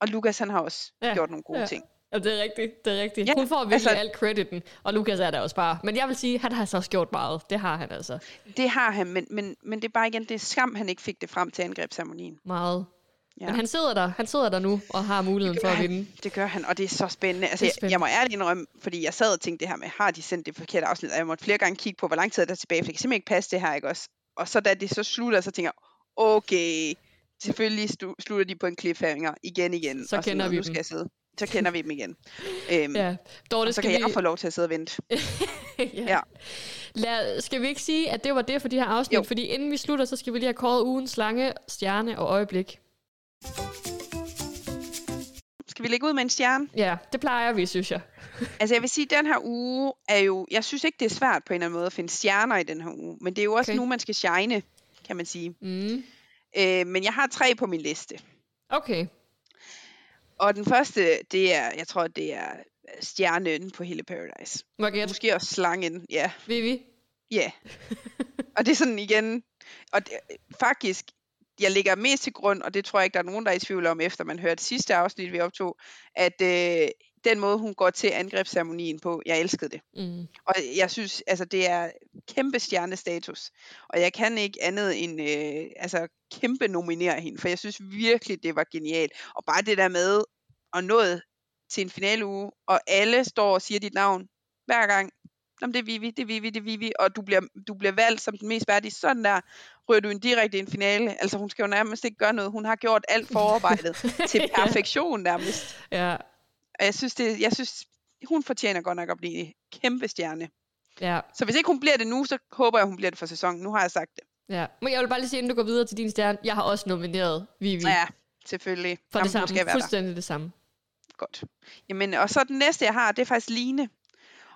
Speaker 2: og Lukas, han har også
Speaker 1: Ja,
Speaker 2: gjort nogle gode
Speaker 1: ja.
Speaker 2: ting.
Speaker 1: ja, det er rigtigt, det er rigtigt.
Speaker 2: Ja,
Speaker 1: Hun får virkelig altså, alt crediten, og Lukas er der også bare. Men jeg vil sige, han har altså også gjort meget. Det har han altså.
Speaker 2: Det har han, men, men, men det er bare igen, det er skam, han ikke fik det frem til angrebsceremonien.
Speaker 1: Meget.
Speaker 2: Ja.
Speaker 1: Men han sidder der, han sidder der nu og har muligheden for at
Speaker 2: han.
Speaker 1: vinde.
Speaker 2: Det gør han, og det er så spændende. Altså,
Speaker 1: Det er
Speaker 2: jeg,
Speaker 1: spændende.
Speaker 2: jeg må ærligt indrømme, fordi jeg sad og tænkte det her med, har de sendt det forkerte afsnit? Og jeg måtte flere gange kigge på, hvor lang tid er der tilbage, for det kan simpelthen ikke passe det her, ikke også? Og så da det så slutter, så tænker jeg, okay, selvfølgelig slu- slutter de på en cliffhanger igen igen.
Speaker 1: Så
Speaker 2: og
Speaker 1: kender
Speaker 2: noget.
Speaker 1: vi
Speaker 2: nu
Speaker 1: dem.
Speaker 2: skal jeg sidde. Så kender vi dem igen. Øhm,
Speaker 1: Ja, Dorte,
Speaker 2: og så kan
Speaker 1: vi...
Speaker 2: jeg få lov til at sidde og vente.
Speaker 1: ja.
Speaker 2: Ja.
Speaker 1: Lad, skal vi ikke sige, at det var det for de her afsnit?
Speaker 2: Jo.
Speaker 1: Fordi inden vi slutter, så skal vi lige have kåret ugens slange, stjerne og øjeblik.
Speaker 2: Skal vi lægge ud med en stjerne?
Speaker 1: Ja, det plejer vi, synes jeg.
Speaker 2: Altså jeg vil sige, at den her uge er jo, jeg synes ikke, det er svært på en eller anden måde at finde stjerner i den her uge. Men det er jo også
Speaker 1: Okay.
Speaker 2: nu, man skal shine, kan man sige.
Speaker 1: Mm.
Speaker 2: Øh, men jeg har tre på min liste.
Speaker 1: Okay.
Speaker 2: Og den første, det er, jeg tror, det er stjernen på hele Paradise.
Speaker 1: Gætte?
Speaker 2: Måske også slangen, ja.
Speaker 1: Vivi?
Speaker 2: Ja. og det er sådan igen, og det, faktisk, jeg ligger mest til grund, og det tror jeg ikke, der er nogen, der er i tvivl om, efter man hørte sidste afsnit, vi optog, at øh, den måde, hun går til angrebsceremonien på, jeg elskede det.
Speaker 1: Mm.
Speaker 2: Og jeg synes, altså det er kæmpe stjernestatus. Og jeg kan ikke andet end øh, altså, kæmpe nominere hende, for jeg synes virkelig, det var genialt. Og bare det der med at nå til en finaleuge, og alle står og siger dit navn hver gang. Jamen, det er Vivi, det er Vivi, det er Vivi, og du bliver, du bliver valgt som den mest værdige. Sådan der ryger du en direkte i en finale. Altså, hun skal jo nærmest ikke gøre noget. Hun har gjort alt forarbejdet til perfektion nærmest.
Speaker 1: Ja,
Speaker 2: Og jeg synes, det, jeg synes, hun fortjener godt nok at blive kæmpe stjerne.
Speaker 1: ja,
Speaker 2: Så hvis ikke hun bliver det nu, så håber jeg, hun bliver det for sæsonen. Nu har jeg sagt det.
Speaker 1: ja. Men jeg vil bare lige sige, inden du går videre til din stjerne, jeg har også nomineret Vivi.
Speaker 2: Ja, selvfølgelig.
Speaker 1: For
Speaker 2: Jamen,
Speaker 1: det samme.
Speaker 2: Skal være der.
Speaker 1: Fuldstændig det samme.
Speaker 2: Godt. Jamen, og så den næste, jeg har, det er faktisk Line.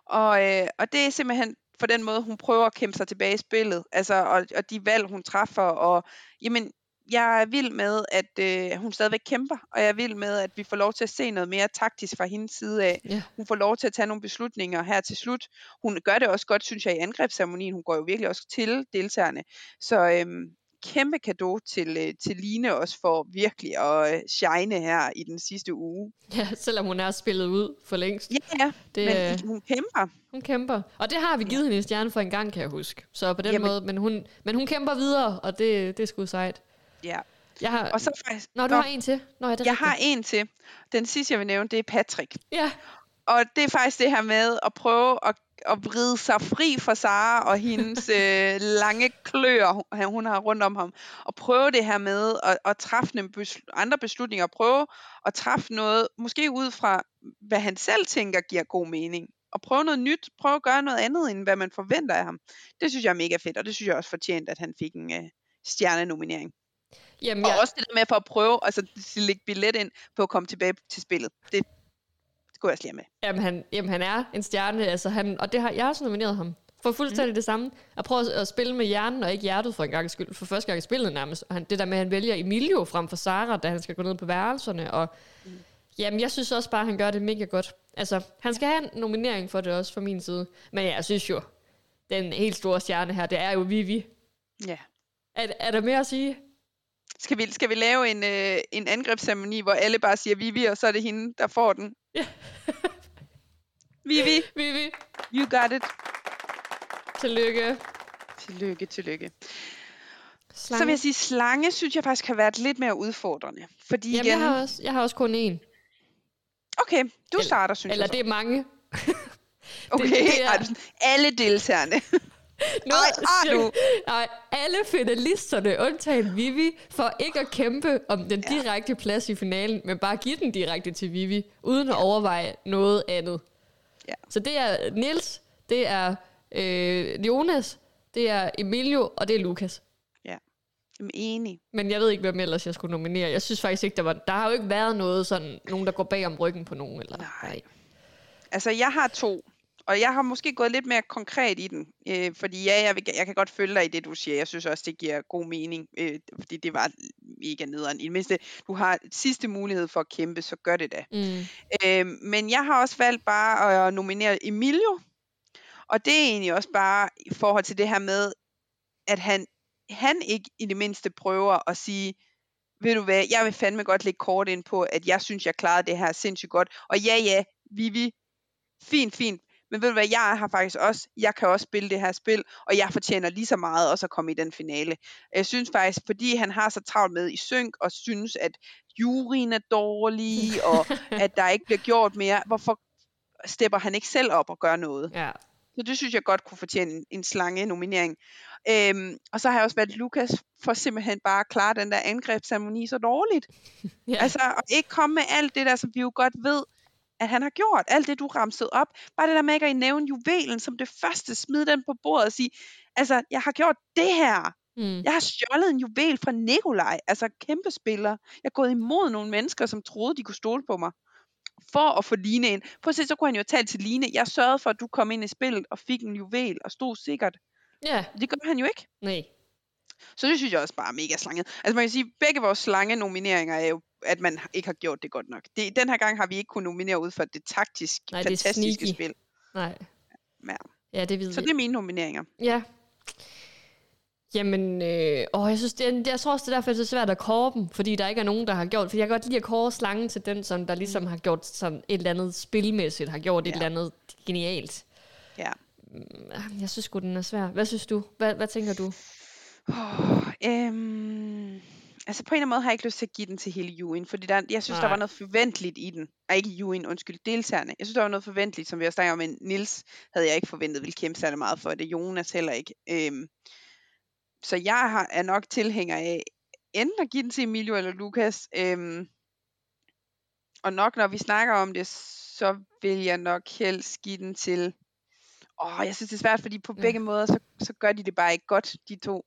Speaker 2: Og, øh, og det er simpelthen for den måde, hun prøver at kæmpe sig tilbage i spillet. Altså, og, og de valg, hun træffer. Og jamen, jeg er vild med, at øh, hun stadigvæk kæmper. Og jeg er vild med, at vi får lov til at se noget mere taktisk fra hendes side af.
Speaker 1: Ja.
Speaker 2: Hun får lov til at tage nogle beslutninger her til slut. Hun gør det også godt, synes jeg, i angrebsceremonien. Hun går jo virkelig også til deltagerne. Så øhm, kæmpe gave til, øh, til Line også for virkelig at øh, shine her i den sidste uge.
Speaker 1: ja, selvom hun er spillet ud for længst.
Speaker 2: Ja, ja,
Speaker 1: Det,
Speaker 2: men
Speaker 1: øh,
Speaker 2: hun kæmper.
Speaker 1: Hun kæmper. Og det har vi givet hende en stjerne for en gang, kan jeg huske. Så på den
Speaker 2: Jamen-
Speaker 1: måde, men hun, men hun kæmper videre, og det, det er sgu sejt.
Speaker 2: Ja.
Speaker 1: Jeg har,
Speaker 2: Og så faktisk,
Speaker 1: Nå, du
Speaker 2: Nå,
Speaker 1: har en til. Nå, ja, det
Speaker 2: jeg
Speaker 1: rigtigt.
Speaker 2: har en til. Den sidste, jeg vil nævne, det er Patrick.
Speaker 1: Ja,
Speaker 2: Og det er faktisk det her med at prøve at, at vride sig fri fra Sara og hendes øh, lange kløer, hun, hun har rundt om ham. Og prøve det her med at, at træffe nogle besl- andre beslutninger. Prøve at træffe noget, måske ud fra, hvad han selv tænker giver god mening. Og prøve noget nyt. Prøve at gøre noget andet, end hvad man forventer af ham. Det synes jeg er mega fedt, og det synes jeg også fortjent, at han fik en øh, stjernenominering.
Speaker 1: jamen
Speaker 2: Og
Speaker 1: jeg,
Speaker 2: også det der med for at prøve, altså lægge billet ind på at komme tilbage til spillet. Det, lige have med.
Speaker 1: jamen, han, jamen, han er en stjerne, altså han, og det har, jeg også nomineret ham. For fuldstændig mm. det samme. At prøve at, at spille med hjernen og ikke hjertet for en gang skyld. For første gang i spillet nærmest. Og han, det der med, at han vælger Emilio frem for Sara, da han skal gå ned på værelserne. Og, mm. Jamen, jeg synes også bare, at han gør det mega godt. Altså, han skal have en nominering for det også fra min side. Men jeg synes jo, den helt store stjerne her, det er jo Vivi.
Speaker 2: Ja.
Speaker 1: Er, er der mere at sige?
Speaker 2: Skal vi, skal vi lave en, øh, en angrebsceremoni, hvor alle bare siger Vivi, og så er det hende, der får den?
Speaker 1: Ja.
Speaker 2: Vivi,
Speaker 1: Vivi,
Speaker 2: you got it.
Speaker 1: tillykke.
Speaker 2: Tillykke, tillykke.
Speaker 1: Slange.
Speaker 2: Så vil jeg sige, slange synes jeg faktisk har været lidt mere udfordrende. Fordi
Speaker 1: Jamen,
Speaker 2: igen,
Speaker 1: jeg har, også, jeg har også kun én.
Speaker 2: okay, du
Speaker 1: Eller-
Speaker 2: starter, synes
Speaker 1: Eller
Speaker 2: jeg så.
Speaker 1: det er mange.
Speaker 2: Okay,
Speaker 1: det- det er-
Speaker 2: alle deltagerne.
Speaker 1: Nu
Speaker 2: Ej, du?
Speaker 1: Nej, alle finalisterne, undtagen Vivi, for ikke at kæmpe om den direkte plads i finalen, men bare give den direkte til Vivi, uden at overveje noget andet.
Speaker 2: Ja.
Speaker 1: Så det er Nils, det er øh, Jonas, det er Emilio, og det er Lukas.
Speaker 2: Jamen, enig.
Speaker 1: Men jeg ved ikke, hvem ellers jeg skulle nominere. Jeg synes faktisk ikke, der var... Der har jo ikke været noget sådan, nogen der går bag om ryggen på nogen. Eller,
Speaker 2: Nej. Altså, jeg har to. Og jeg har måske gået lidt mere konkret i den. Øh, fordi ja, jeg, vil, jeg kan godt følge dig i det, du siger. Jeg synes også, det giver god mening. Øh, fordi det var mega nederen. I det mindste, du har sidste mulighed for at kæmpe, så gør det da.
Speaker 1: Mm.
Speaker 2: Øh, men jeg har også valgt bare at nominere Emilio. Og det er egentlig også bare i forhold til det her med, at han, han ikke i det mindste prøver at sige, ved du hvad, jeg vil fandme godt lægge kort ind på, at jeg synes, jeg klarede det her sindssygt godt. Og ja, ja, Vivi, fint, fint. Men ved du hvad, jeg har faktisk også, jeg kan også spille det her spil, og jeg fortjener lige så meget også at komme i den finale. Jeg synes faktisk, fordi han har så travlt med i synk, og synes, at juryen er dårlig, og at der ikke bliver gjort mere, hvorfor stepper han ikke selv op og gør noget?
Speaker 1: Ja.
Speaker 2: Så det synes jeg godt kunne fortjene en, en slange nominering. Øhm, og så har jeg også valgt Lukas for simpelthen bare at klare den der angrebsceremoni så dårligt.
Speaker 1: ja.
Speaker 2: Altså at ikke komme med alt det der, som vi jo godt ved, at han har gjort. Alt det, du ramsede op. Bare det der med ikke at nævne juvelen som det første. Smide den på bordet og sige, altså, jeg har gjort det her.
Speaker 1: mm.
Speaker 2: Jeg har stjålet en juvel fra Nikolaj. Altså, kæmpe spiller. Jeg er gået imod nogle mennesker, som troede, de kunne stole på mig. For at få Line ind. Prøv at se, så kunne han jo tale til Line. Jeg sørgede for, at du kom ind i spillet og fik en juvel og stod sikkert.
Speaker 1: ja,
Speaker 2: Det gør han jo ikke.
Speaker 1: nej.
Speaker 2: Så det synes jeg også bare er mega slanget. Altså man kan sige, begge vores slange nomineringer er jo, at man ikke har gjort det godt nok. Det, den her gang har vi ikke kunnet nominere ud for det taktisk,
Speaker 1: Nej, det
Speaker 2: fantastiske
Speaker 1: sneaky.
Speaker 2: spil.
Speaker 1: Nej.
Speaker 2: Ja.
Speaker 1: Ja, det ved
Speaker 2: Så
Speaker 1: vi.
Speaker 2: det er mine nomineringer.
Speaker 1: Ja. Jamen, øh, åh, jeg, synes, det jeg tror også, det er derfor, det er så svært at kåre dem, fordi der ikke er nogen, der har gjort, for jeg kan godt lide at kåre slangen til den, som der ligesom har gjort sådan et eller andet spilmæssigt, har gjort ja. et eller andet genialt.
Speaker 2: Ja.
Speaker 1: Jeg synes sgu, den er svær. Hvad synes du? Hvad, hvad tænker du?
Speaker 2: Oh, øhm, altså på en eller anden måde har jeg ikke lyst til at give den til hele juryen, fordi der, jeg synes, Nej. der var noget forventeligt i den. Nej, ikke juryen, undskyld, deltagerne. Jeg synes, der var noget forventeligt, som vi også snakker om, men Nils havde jeg ikke forventet ville kæmpe særlig meget for det. Jonas heller ikke. Øhm, så jeg har, er nok tilhænger af enten at give den til Emilio eller Lukas. Øhm, og nok når vi snakker om det, så vil jeg nok helst give den til... Åh, jeg synes det er svært, fordi på
Speaker 1: Ja.
Speaker 2: begge måder, så, så gør de det bare ikke godt, de to.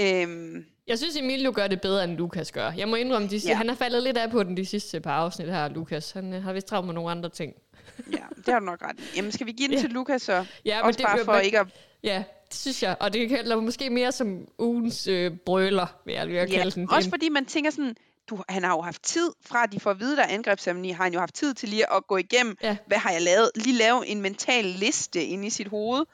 Speaker 2: Øhm,
Speaker 1: Jeg synes, Emilio gør det bedre, end Lukas gør. Jeg må indrømme, de, ja. Han har faldet lidt af på den de sidste par afsnit her, Lukas. Han øh, har vist travlt med nogle andre ting.
Speaker 2: ja, det har du nok ret. Jamen, skal vi give den
Speaker 1: Ja.
Speaker 2: til Lukas så?
Speaker 1: Ja,
Speaker 2: Også bare for ikke at...
Speaker 1: Ja, det synes jeg. Og det kan måske mere som ugens øh, brøler, vil jeg lige
Speaker 2: Ja,
Speaker 1: kalde den.
Speaker 2: også fordi man tænker sådan, du, han har jo haft tid, fra at de får at vide, der er angrebsceremoni, har han jo haft tid til lige at gå igennem,
Speaker 1: Ja.
Speaker 2: hvad har jeg lavet? Lige lave en mental liste inde i sit hoved,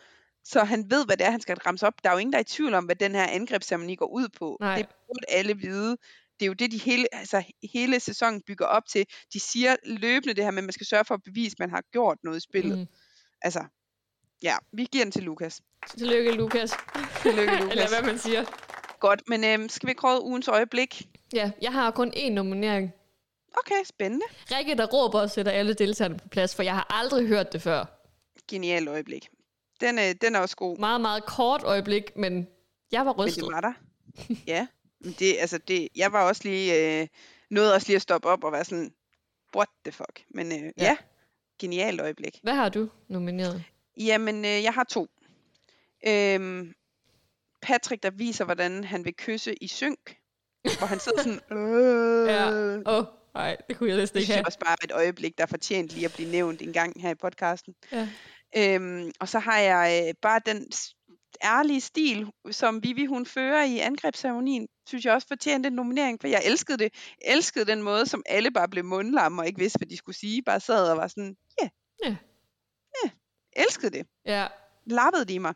Speaker 2: så han ved, hvad det er, han skal ramse op. Der er jo ingen, der er i tvivl om, hvad den her angrebsceremoni går ud på.
Speaker 1: Nej.
Speaker 2: Det burde alle vide. Det er jo det, de hele, altså, hele sæsonen bygger op til. De siger løbende det her at man skal sørge for at bevise, at man har gjort noget i spillet. Mm. Altså, ja, vi giver den til Lukas.
Speaker 1: Tillykke, Lukas.
Speaker 2: Tillykke, Lukas.
Speaker 1: Eller hvad man siger.
Speaker 2: Godt, men øhm, skal vi prøve ugens øjeblik?
Speaker 1: Ja, jeg har kun én nominering.
Speaker 2: Okay, spændende.
Speaker 1: Rikke, der råber og sætter alle deltagerne på plads, for jeg har aldrig hørt det før.
Speaker 2: Genialt øjeblik. Den, øh, den er også god.
Speaker 1: Meget, meget kort øjeblik, men jeg var
Speaker 2: Men
Speaker 1: rystet.
Speaker 2: det var der. ja. Men det, altså det, jeg var også lige, øh, nåede også lige at stoppe op og være sådan, what the fuck. Men øh, ja.
Speaker 1: Ja.
Speaker 2: genialt øjeblik.
Speaker 1: Hvad har du nomineret?
Speaker 2: Jamen, øh, jeg har to. Øhm, Patrick, der viser, hvordan han vil kysse i synk. Hvor han sidder sådan, øh,
Speaker 1: Ja. Åh, oh, nej, det kunne jeg næsten
Speaker 2: Det
Speaker 1: ikke have.
Speaker 2: også bare er et øjeblik, der er fortjent lige at blive nævnt en gang her i podcasten.
Speaker 1: Ja.
Speaker 2: Øhm, og så har jeg øh, bare den ærlige stil, som Vivi hun fører i angrebsceremonien, synes jeg også fortjente en nominering, for jeg elskede det. Elskede den måde, som alle bare blev mundlamme og ikke vidste, hvad de skulle sige. Bare sad og var sådan, ja,
Speaker 1: Ja.
Speaker 2: ja, elskede det.
Speaker 1: Ja,
Speaker 2: Lappede de mig.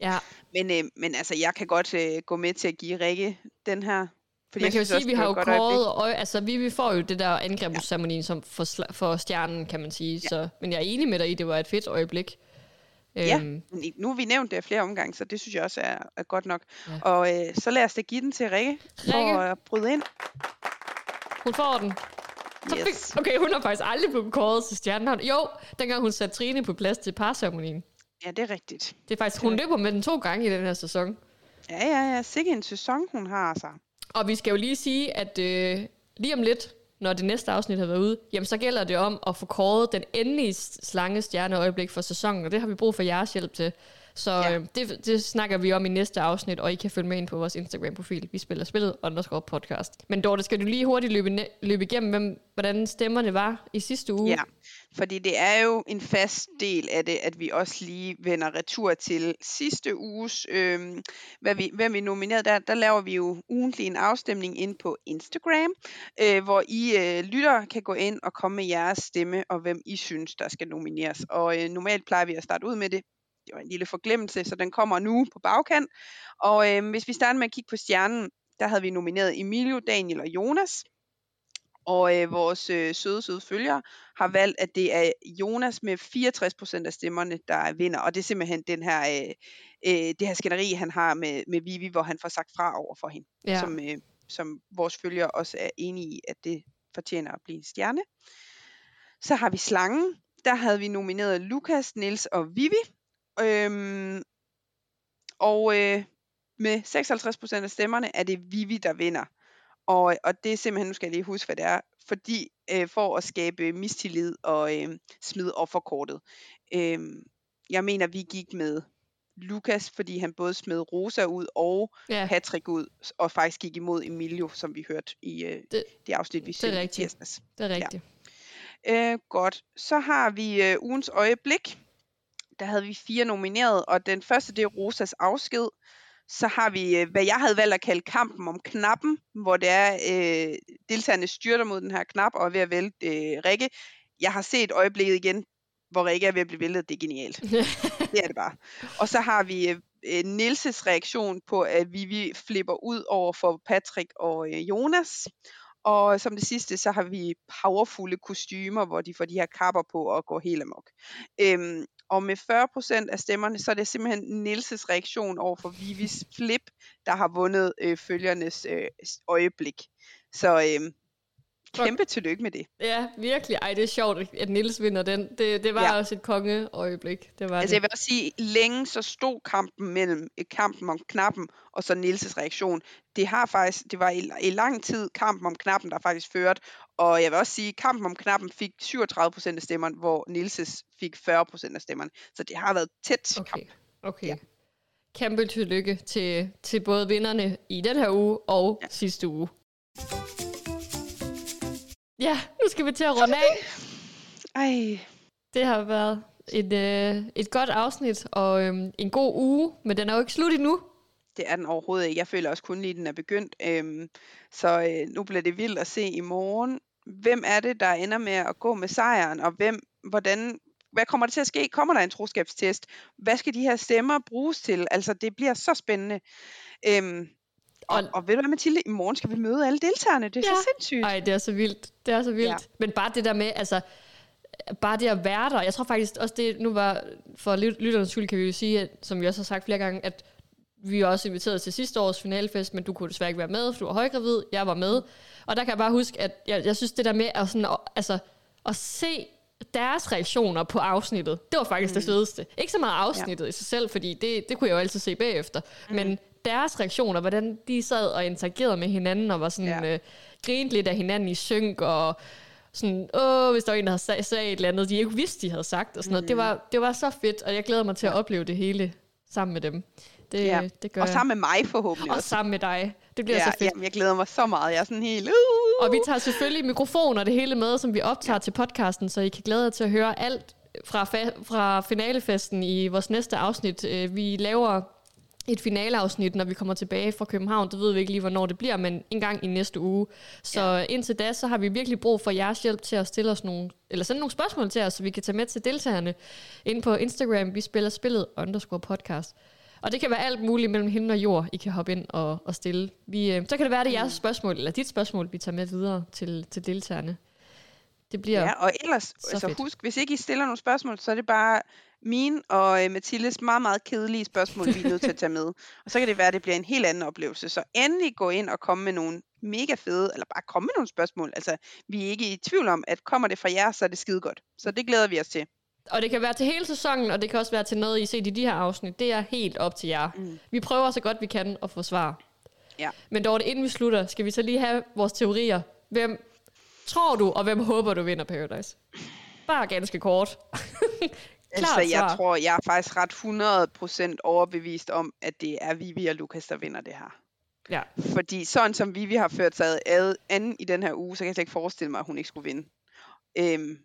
Speaker 1: ja.
Speaker 2: Men, øh, men altså, jeg kan godt øh, gå med til at give Rikke den her. Fordi
Speaker 1: Man kan jo sige, at vi har jo kåret, øje, altså vi, vi får jo det der angrebsceremonien som for, for stjernen, kan man sige.
Speaker 2: Ja.
Speaker 1: Så, men jeg er enig med dig i, det var et fedt øjeblik.
Speaker 2: Ja.
Speaker 1: Øhm,
Speaker 2: Men nu har vi nævnt det af flere omgange, så det synes jeg også er, er godt nok.
Speaker 1: Ja.
Speaker 2: Ja. Og øh, så lad os da give den til Rikke, for
Speaker 1: Rikke.
Speaker 2: at bryde ind.
Speaker 1: hun får den. Så
Speaker 2: Yes.
Speaker 1: fik, okay, hun har faktisk aldrig blevet kåret til stjernen. Jo, dengang hun satte Trine på plads til parceremonien.
Speaker 2: Ja, det er rigtigt.
Speaker 1: Det er faktisk, hun løber med den to gange i den her sæson.
Speaker 2: Ja, ja, ja. Sikke en sæson, hun har altså.
Speaker 1: Og vi skal jo lige sige, at øh, lige om lidt, når det næste afsnit har været ude, jamen så gælder det om at få kåret den endelige slange stjerneøjeblik for sæsonen, og det har vi brug for jeres hjælp til. Så
Speaker 2: Ja.
Speaker 1: øh, det, det snakker vi om i næste afsnit, og I kan følge med ind på vores Instagram-profil. Vi spiller spillet underscore podcast. Men Dorte, skal du lige hurtigt løbe, ne- løbe igennem, hvem, hvordan stemmerne var i sidste uge?
Speaker 2: Ja, fordi det er jo en fast del af det, at vi også lige vender retur til sidste uges, øh, hvad vi, hvem vi nomineret der. Der laver vi jo ugentlig en afstemning ind på Instagram, øh, hvor I øh, lytter kan gå ind og komme med jeres stemme, og hvem I synes, der skal nomineres. Og øh, normalt plejer vi at starte ud med det. Det var en lille forglemmelse, så den kommer nu på bagkant. Og øh, hvis vi starter med at kigge på stjernen, der havde vi nomineret Emilio, Daniel og Jonas. Og øh, vores øh, søde, søde følgere har valgt, at det er Jonas med 64% af stemmerne, der vinder. Og det er simpelthen den her, øh, øh, det her skænderi, han har med, med Vivi, hvor han får sagt fra over for hende.
Speaker 1: Ja.
Speaker 2: Som, øh, som vores følgere også er enige i, at det fortjener at blive en stjerne. Så har vi slangen. Der havde vi nomineret Lukas, Niels og Vivi. Øhm, og øh, med 56% af stemmerne er det Vivi, der vinder. Og, og det er simpelthen, nu skal jeg lige huske, hvad det er, fordi øh, for at skabe mistillid og øh, smide offerkortet. Øh, jeg mener, vi gik med Lukas, fordi han både smed Rosa ud og
Speaker 1: ja.
Speaker 2: Patrick ud, og faktisk gik imod Emilio, som vi hørte i øh,
Speaker 1: Det-
Speaker 2: det, afsnit, vi
Speaker 1: det er
Speaker 2: sendte i
Speaker 1: rigtigt.
Speaker 2: tirsdags.
Speaker 1: det er rigtigt.
Speaker 2: Øh, godt. Så har vi øh, ugens øjeblik. Der havde vi fire nomineret, og den første, det er Rosas afsked. Så har vi, øh, hvad jeg havde valgt at kalde kampen om knappen, hvor det er, øh, deltagerne styrter mod den her knap og er ved at vælte øh, Rikke. Jeg har set øjeblikket igen, hvor Rikke er ved at blive væltet. Det er genialt. det er det bare. Og så har vi, øh, øh, Nilses reaktion på, at Vivi flipper ud over for Patrick og øh, Jonas. Og som det sidste, så har vi powerfulde kostymer, hvor de får de her kapper på og går helt amok. Øhm, og med 40% af stemmerne, så er det simpelthen Nilses reaktion over for Vivis flip, der har vundet øh, følgernes øh, øjeblik. Så øh, kæmpe tillykke med det.
Speaker 1: Ja, virkelig. Ej, det er sjovt, at Nils vinder den. Det, det var ja. også et kongeøjeblik. Det var
Speaker 2: altså
Speaker 1: det.
Speaker 2: jeg vil også sige, længe så stod kampen mellem øh, kampen om knappen og så Nilses reaktion. Det har faktisk, det var i, i lang tid kampen om knappen, der faktisk ført. Og jeg vil også sige, kampen om knappen fik 37% af stemmerne, hvor Nilses fik 40% af stemmerne. Så det har været tæt
Speaker 1: Okay,
Speaker 2: kamp.
Speaker 1: okay.
Speaker 2: Ja.
Speaker 1: Kæmpe tillykke til, til både vinderne i den her uge og ja. sidste uge. Ja, nu skal vi til at runde af.
Speaker 2: Ej,
Speaker 1: Det har været et, øh, et godt afsnit og øhm, en god uge, men den er jo ikke slut endnu.
Speaker 2: det er den overhovedet ikke. Jeg føler også kun lige, at den er begyndt. Øhm, så øh, nu bliver det vildt at se i morgen. Hvem er det, der ender med at gå med sejren, og hvem, hvordan, hvad kommer der til at ske? Kommer der en troskabstest? Hvad skal de her stemmer bruges til? Altså, det bliver så spændende. Øhm, og,
Speaker 1: Og-
Speaker 2: og ved du hvad, Mathilde? I morgen skal vi møde alle deltagerne. Det er ja. så sindssygt.
Speaker 1: Ej, det er så vildt. Det er så vildt.
Speaker 2: Ja.
Speaker 1: Men bare det der med, altså, bare det at være der. Jeg tror faktisk også det, nu var, for lyt- lytternes skyld kan vi jo sige, at, som vi også har sagt flere gange, at vi er også inviteret til sidste års finalefest, men du kunne desværre ikke være med, for du var højgravid, jeg var med. Og der kan jeg bare huske, at jeg, jeg synes det der med at, sådan, at, altså, at se deres reaktioner på afsnittet, det var faktisk mm. det fedeste. Ikke så meget afsnittet ja. i sig selv, fordi det, det kunne jeg jo altid se bagefter, mm. men deres reaktioner, hvordan de sad og interagerede med hinanden, og var sådan,
Speaker 2: Ja.
Speaker 1: øh, grinte lidt af hinanden i synk, og sådan, åh, hvis der var en, der havde sagt, sagt et eller andet, de ikke vidste, de havde sagt, og sådan noget. Det, var, det var så fedt, og jeg glæder mig til at opleve det hele sammen med dem. Det,
Speaker 2: Ja.
Speaker 1: det gør
Speaker 2: Og sammen med mig forhåbentlig
Speaker 1: og
Speaker 2: også.
Speaker 1: sammen med dig. Det bliver
Speaker 2: Ja,
Speaker 1: så fedt.
Speaker 2: jamen, jeg glæder mig så meget. Jeg er sådan helt... Uh!
Speaker 1: Og vi tager selvfølgelig mikrofon og det hele med, som vi optager ja. til podcasten, så I kan glæde jer til at høre alt fra, fra finalefesten i vores næste afsnit. Øh, Vi laver et finaleafsnit, når vi kommer tilbage fra København. Det ved vi ikke lige, hvornår det bliver, men en gang i næste uge. Så ja. indtil da, så har vi virkelig brug for jeres hjælp til at stille os nogle, eller sende nogle spørgsmål til os, så vi kan tage med til deltagerne ind på Instagram. Vi spiller spillet underscore podcast. Og det kan være alt muligt mellem himmel og jord, I kan hoppe ind og, og stille. Vi, øh, så kan det være, det er jeres spørgsmål, eller dit spørgsmål, vi tager med videre til, til deltagerne. Det bliver...
Speaker 2: Ja, og ellers,
Speaker 1: så
Speaker 2: altså
Speaker 1: fedt.
Speaker 2: husk, hvis ikke I stiller nogle spørgsmål, så er det bare mine og øh, Mathildes meget, meget kedelige spørgsmål, vi er nødt til at tage med. Og så kan det være, at det bliver en helt anden oplevelse. Så endelig gå ind og komme med nogle mega fede, eller bare komme med nogle spørgsmål. Altså, vi er ikke i tvivl om, at kommer det fra jer, så er det skide godt. Så det glæder vi os til.
Speaker 1: Og det kan være til hele sæsonen, og det kan også være til noget, I set i de her afsnit. Det er helt op til jer. Mm. Vi prøver så godt vi kan at få svar.
Speaker 2: Ja.
Speaker 1: Men dog, inden vi slutter, skal vi så lige have vores teorier. Hvem tror du, og hvem håber du vinder Paradise? Bare ganske kort. Klart
Speaker 2: altså, jeg
Speaker 1: svar.
Speaker 2: tror, jeg er faktisk ret 100% overbevist om, at det er Vivi og Lukas, der vinder det her.
Speaker 1: Ja.
Speaker 2: Fordi sådan som Vivi har ført sig ad, an i den her uge, så kan jeg slet ikke forestille mig, at hun ikke skulle vinde. Øhm,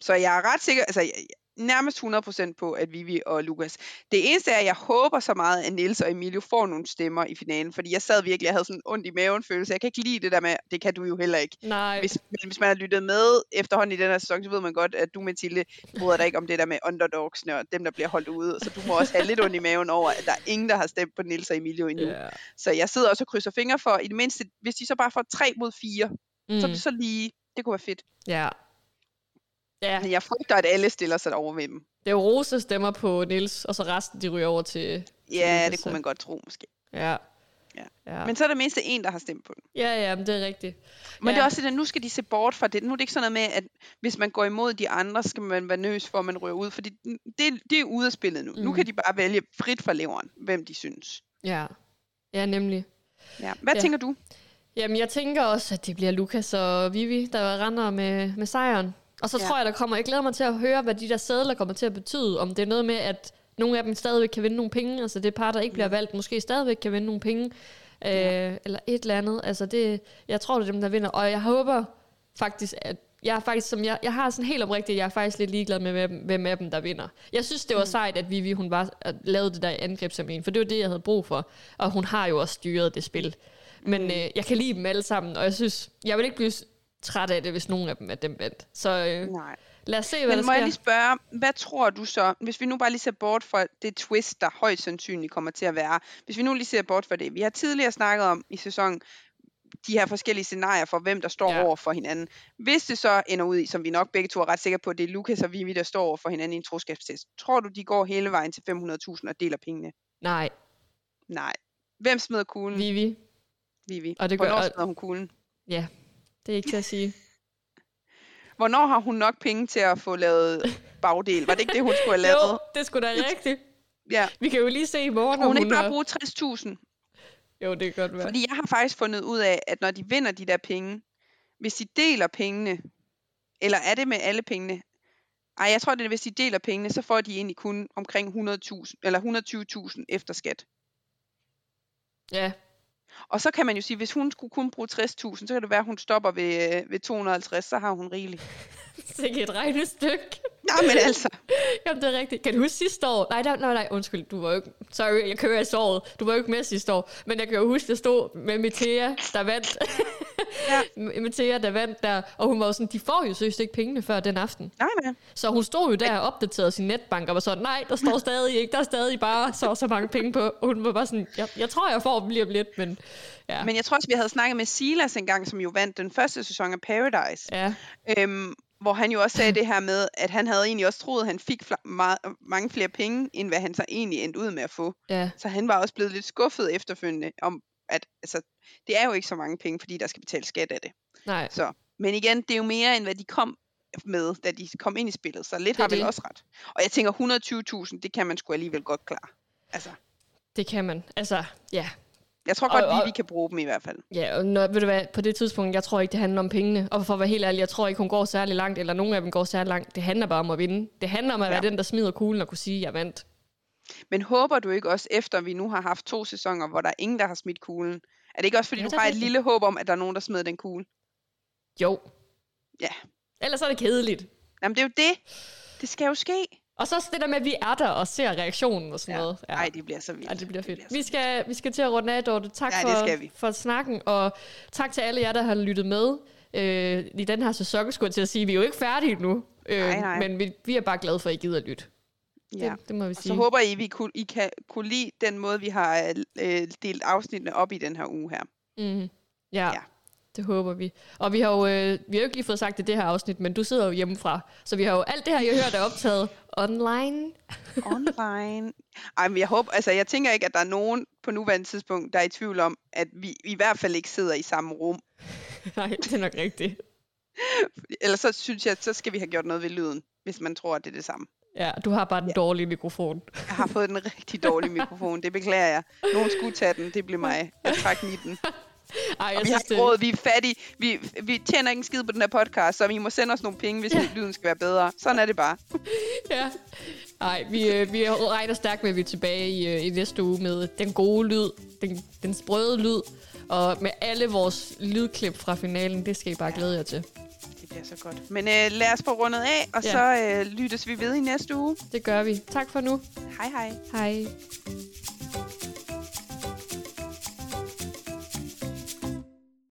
Speaker 2: så jeg er ret sikker, altså jeg, nærmest 100% på, at Vivi og Lukas. Det eneste er, at jeg håber så meget, at Nils og Emilio får nogle stemmer i finalen, fordi jeg sad virkelig, jeg havde sådan en ondt i maven følelse. Jeg kan ikke lide det der med, det kan du jo heller ikke.
Speaker 1: Nej.
Speaker 2: Hvis, men hvis man har lyttet med efterhånden i den her sæson, så ved man godt, at du, Mathilde, bryder dig ikke om det der med underdogsne og dem, der bliver holdt ude. Så du må også have lidt ondt i maven over, at der er ingen, der har stemt på Nils og Emilio endnu.
Speaker 1: Ja.
Speaker 2: Så jeg sidder også og krydser fingre for, i det mindste, hvis de så bare får 3 mod 4, mm. så er det så lige, det kunne være fedt.
Speaker 1: Ja. Ja,
Speaker 2: Men jeg frygter, at alle stiller sig over ved dem.
Speaker 1: det er jo Rose stemmer på Nils, og så resten de ryger over til...
Speaker 2: Ja,
Speaker 1: Lukas,
Speaker 2: det kunne man godt tro måske.
Speaker 1: Ja.
Speaker 2: Ja.
Speaker 1: Ja,
Speaker 2: Men så er der mindst en, der har stemt på den.
Speaker 1: ja, ja men det er rigtigt.
Speaker 2: Men
Speaker 1: Ja.
Speaker 2: det er også det, at nu skal de se bort fra det. Nu er det ikke sådan noget med, at hvis man går imod de andre, skal man være nervøs for, at man ryger ud. Fordi det, det er ude af spillet nu. Mm. Nu kan de bare vælge frit fra leveren, hvem de synes.
Speaker 1: Ja. Ja, nemlig.
Speaker 2: Ja. Hvad
Speaker 1: ja.
Speaker 2: tænker du?
Speaker 1: Jamen, jeg tænker også, at det bliver Lukas og Vivi, der render med, med sejren. Og så
Speaker 2: Ja.
Speaker 1: ja. tror jeg, der kommer... Jeg glæder mig til at høre, hvad de der sædler kommer til at betyde. Om det er noget med, at nogle af dem stadigvæk kan vinde nogle penge. Altså det par, der ikke bliver valgt, måske stadigvæk kan vinde nogle penge. Øh, eller et eller andet. Altså det... Jeg tror, det er dem, der vinder. Og jeg håber faktisk, at jeg er faktisk, som jeg, jeg har sådan helt oprigtigt, jeg er faktisk lidt ligeglad med, hvem, hvem af dem, der vinder. Jeg synes, det var sejt, at Vivi, hun var, at lavede det der angrebsceremoni, for det var det, jeg havde brug for. Og hun har jo også styret det spil. Men øh, jeg kan lide dem alle sammen, og jeg synes, jeg vil ikke blive træt af det, hvis nogen af dem er dem vandt. Så øh,
Speaker 2: Nej.
Speaker 1: Lad os se, hvad
Speaker 2: Men
Speaker 1: der
Speaker 2: må jeg
Speaker 1: sker.
Speaker 2: lige spørge, hvad tror du så, hvis vi nu bare lige ser bort fra det twist, der højst sandsynligt kommer til at være, hvis vi nu lige ser bort fra det. Vi har tidligere snakket om i sæsonen, de her forskellige scenarier for, hvem der står
Speaker 1: Ja.
Speaker 2: over for hinanden. Hvis det så ender ud i, som vi nok begge to er ret sikre på, det er Lukas og Vivi, der står over for hinanden i en troskabstest. Tror du, de går hele vejen til 500.000 og deler pengene?
Speaker 1: Nej,
Speaker 2: Nej. Hvem smider kuglen?
Speaker 1: Vivi.
Speaker 2: Vivi.
Speaker 1: Og det gør-
Speaker 2: Hvornår smider hun kuglen?
Speaker 1: Ja, det er ikke til at sige.
Speaker 2: Hvornår har hun nok penge til at få lavet bagdel? Var det ikke det, hun skulle have lavet?
Speaker 1: Jo, det skulle da rigtigt.
Speaker 2: Ja.
Speaker 1: Vi kan jo lige se i morgen, om
Speaker 2: hun ikke
Speaker 1: hun
Speaker 2: bare
Speaker 1: har...
Speaker 2: bruge 60.000?
Speaker 1: Jo, det kan godt være.
Speaker 2: Fordi jeg har faktisk fundet ud af, at når de vinder de der penge, hvis de deler pengene, eller er det med alle pengene? Ej, jeg tror, det er, hvis de deler pengene, så får de egentlig kun omkring 100.000 eller 120.000 efter skat.
Speaker 1: Ja,
Speaker 2: og så kan man jo sige, hvis hun skulle kun bruge 60.000, så kan det være, at hun stopper ved, øh, ved 250, så har hun rigeligt.
Speaker 1: det er ikke et regnestykke.
Speaker 2: Nej, men altså.
Speaker 1: Jamen, det er rigtigt. Kan du huske sidste år? Nej, der, nej, nej, undskyld, du var jo ikke... Sorry, jeg kører i såret. Du var jo ikke med sidste år. Men jeg kan jo huske, det stod med Metea, der vandt.
Speaker 2: Ja.
Speaker 1: Metea, der vandt der. Og hun var jo sådan, de får jo seriøst ikke pengene før den aften.
Speaker 2: Nej, nej.
Speaker 1: Så hun stod jo der og opdaterede sin netbank, og var sådan, nej, der står stadig ikke, der er stadig bare så så mange penge på. Og hun var bare sådan, jeg, jeg tror, jeg får dem lige om lidt, men ja.
Speaker 2: Men jeg tror også, vi havde snakket med Silas engang, som jo vandt den første sæson af Paradise.
Speaker 1: ja.
Speaker 2: Øhm, hvor han jo også sagde det her med, at han havde egentlig også troet, at han fik fla- meget, mange flere penge, end hvad han så egentlig endte ud med at få.
Speaker 1: Ja,
Speaker 2: Så han var også blevet lidt skuffet efterfølgende om, at altså, det er jo ikke så mange penge, fordi der skal betales skat af det.
Speaker 1: nej.
Speaker 2: Så, men igen, det er jo mere, end hvad de kom med, da de kom ind i spillet. Så lidt har vel
Speaker 1: det.
Speaker 2: også ret. Og jeg tænker, 120.000, det kan man sgu alligevel godt klare. Altså,
Speaker 1: Det kan man. Altså, ja.
Speaker 2: Jeg tror
Speaker 1: Og-
Speaker 2: godt,
Speaker 1: og-
Speaker 2: vi, vi kan bruge dem i hvert fald.
Speaker 1: Ja, og når, ved du hvad, på det tidspunkt, jeg tror ikke, det handler om pengene. Og for at være helt ærlig, jeg tror ikke, hun går særlig langt, eller nogen af dem går særlig langt. Det handler bare om at vinde. Det handler om at
Speaker 2: Ja.
Speaker 1: være den, der smider kuglen og kunne sige, jeg vandt.
Speaker 2: Men håber du ikke også, efter vi nu har haft to sæsoner, hvor der er ingen, der har smidt kuglen, er det ikke også, fordi
Speaker 1: Ja,
Speaker 2: du har et lille håb om, at der er nogen, der smider den kugle?
Speaker 1: Jo.
Speaker 2: Ja.
Speaker 1: Ellers er det kedeligt.
Speaker 2: Jamen, det er jo det. Det skal jo ske.
Speaker 1: Og så det der med, at vi er der og ser reaktionen og sådan
Speaker 2: Ja.
Speaker 1: noget.
Speaker 2: Ja. Ej, det bliver så vildt.
Speaker 1: Ja, det bliver fedt.
Speaker 2: så
Speaker 1: Vi skal, vi skal til at runde af, Dorte. Tak
Speaker 2: Ja, det
Speaker 1: for,
Speaker 2: vi.
Speaker 1: for snakken, og tak til alle jer, der har lyttet med øh, i den her sæson, skulle jeg til at sige. Vi er jo ikke færdige nu, øh,
Speaker 2: Nej, nej.
Speaker 1: men vi, vi er bare glade for, at I gider at lytte.
Speaker 2: Ja.
Speaker 1: Det, det må vi
Speaker 2: Og så
Speaker 1: sige.
Speaker 2: håber I, vi kunne, I kan kunne lide den måde, vi har øh, delt afsnittene op i den her uge her.
Speaker 1: Mm. Ja, Ja. Det håber vi. Og vi har jo øh, vi har jo ikke lige fået sagt det det her afsnit, men du sidder jo hjemmefra. Så vi har jo alt det her, jeg hørt, er optaget online.
Speaker 2: Online. Ej, men jeg håber, altså jeg tænker ikke, at der er nogen på nuværende tidspunkt, der er i tvivl om, at vi i hvert fald ikke sidder i samme rum.
Speaker 1: Nej, det er nok rigtigt.
Speaker 2: Ellers så synes jeg, at så skal vi have gjort noget ved lyden, hvis man tror, at det er det samme.
Speaker 1: Ja, du har bare den
Speaker 2: Ja.
Speaker 1: dårlige mikrofon.
Speaker 2: Jeg har fået den rigtig dårlige mikrofon, det beklager jeg. Nogen skulle tage den, det blev mig. Jeg trak den i den.
Speaker 1: Ej, jeg
Speaker 2: Og vi har ikke råd, vi er fattige. Vi, vi tjener ikke en skid på den her podcast, så I må sende os nogle penge, hvis
Speaker 1: Ja.
Speaker 2: lyden skal være bedre. Sådan er det bare.
Speaker 1: Ja. Nej, vi, øh, vi regner stærkt med, at vi er tilbage i, øh, i næste uge med den gode lyd, den, den sprøde lyd, og med alle vores lydklip fra finalen. Det skal I bare glæde jer til.
Speaker 2: Det bliver så godt. Men øh, lad os få rundet af, og
Speaker 1: Ja.
Speaker 2: så øh, lyttes vi ved i næste uge.
Speaker 1: Det gør vi. Tak for nu.
Speaker 2: Hej hej.
Speaker 1: Hej.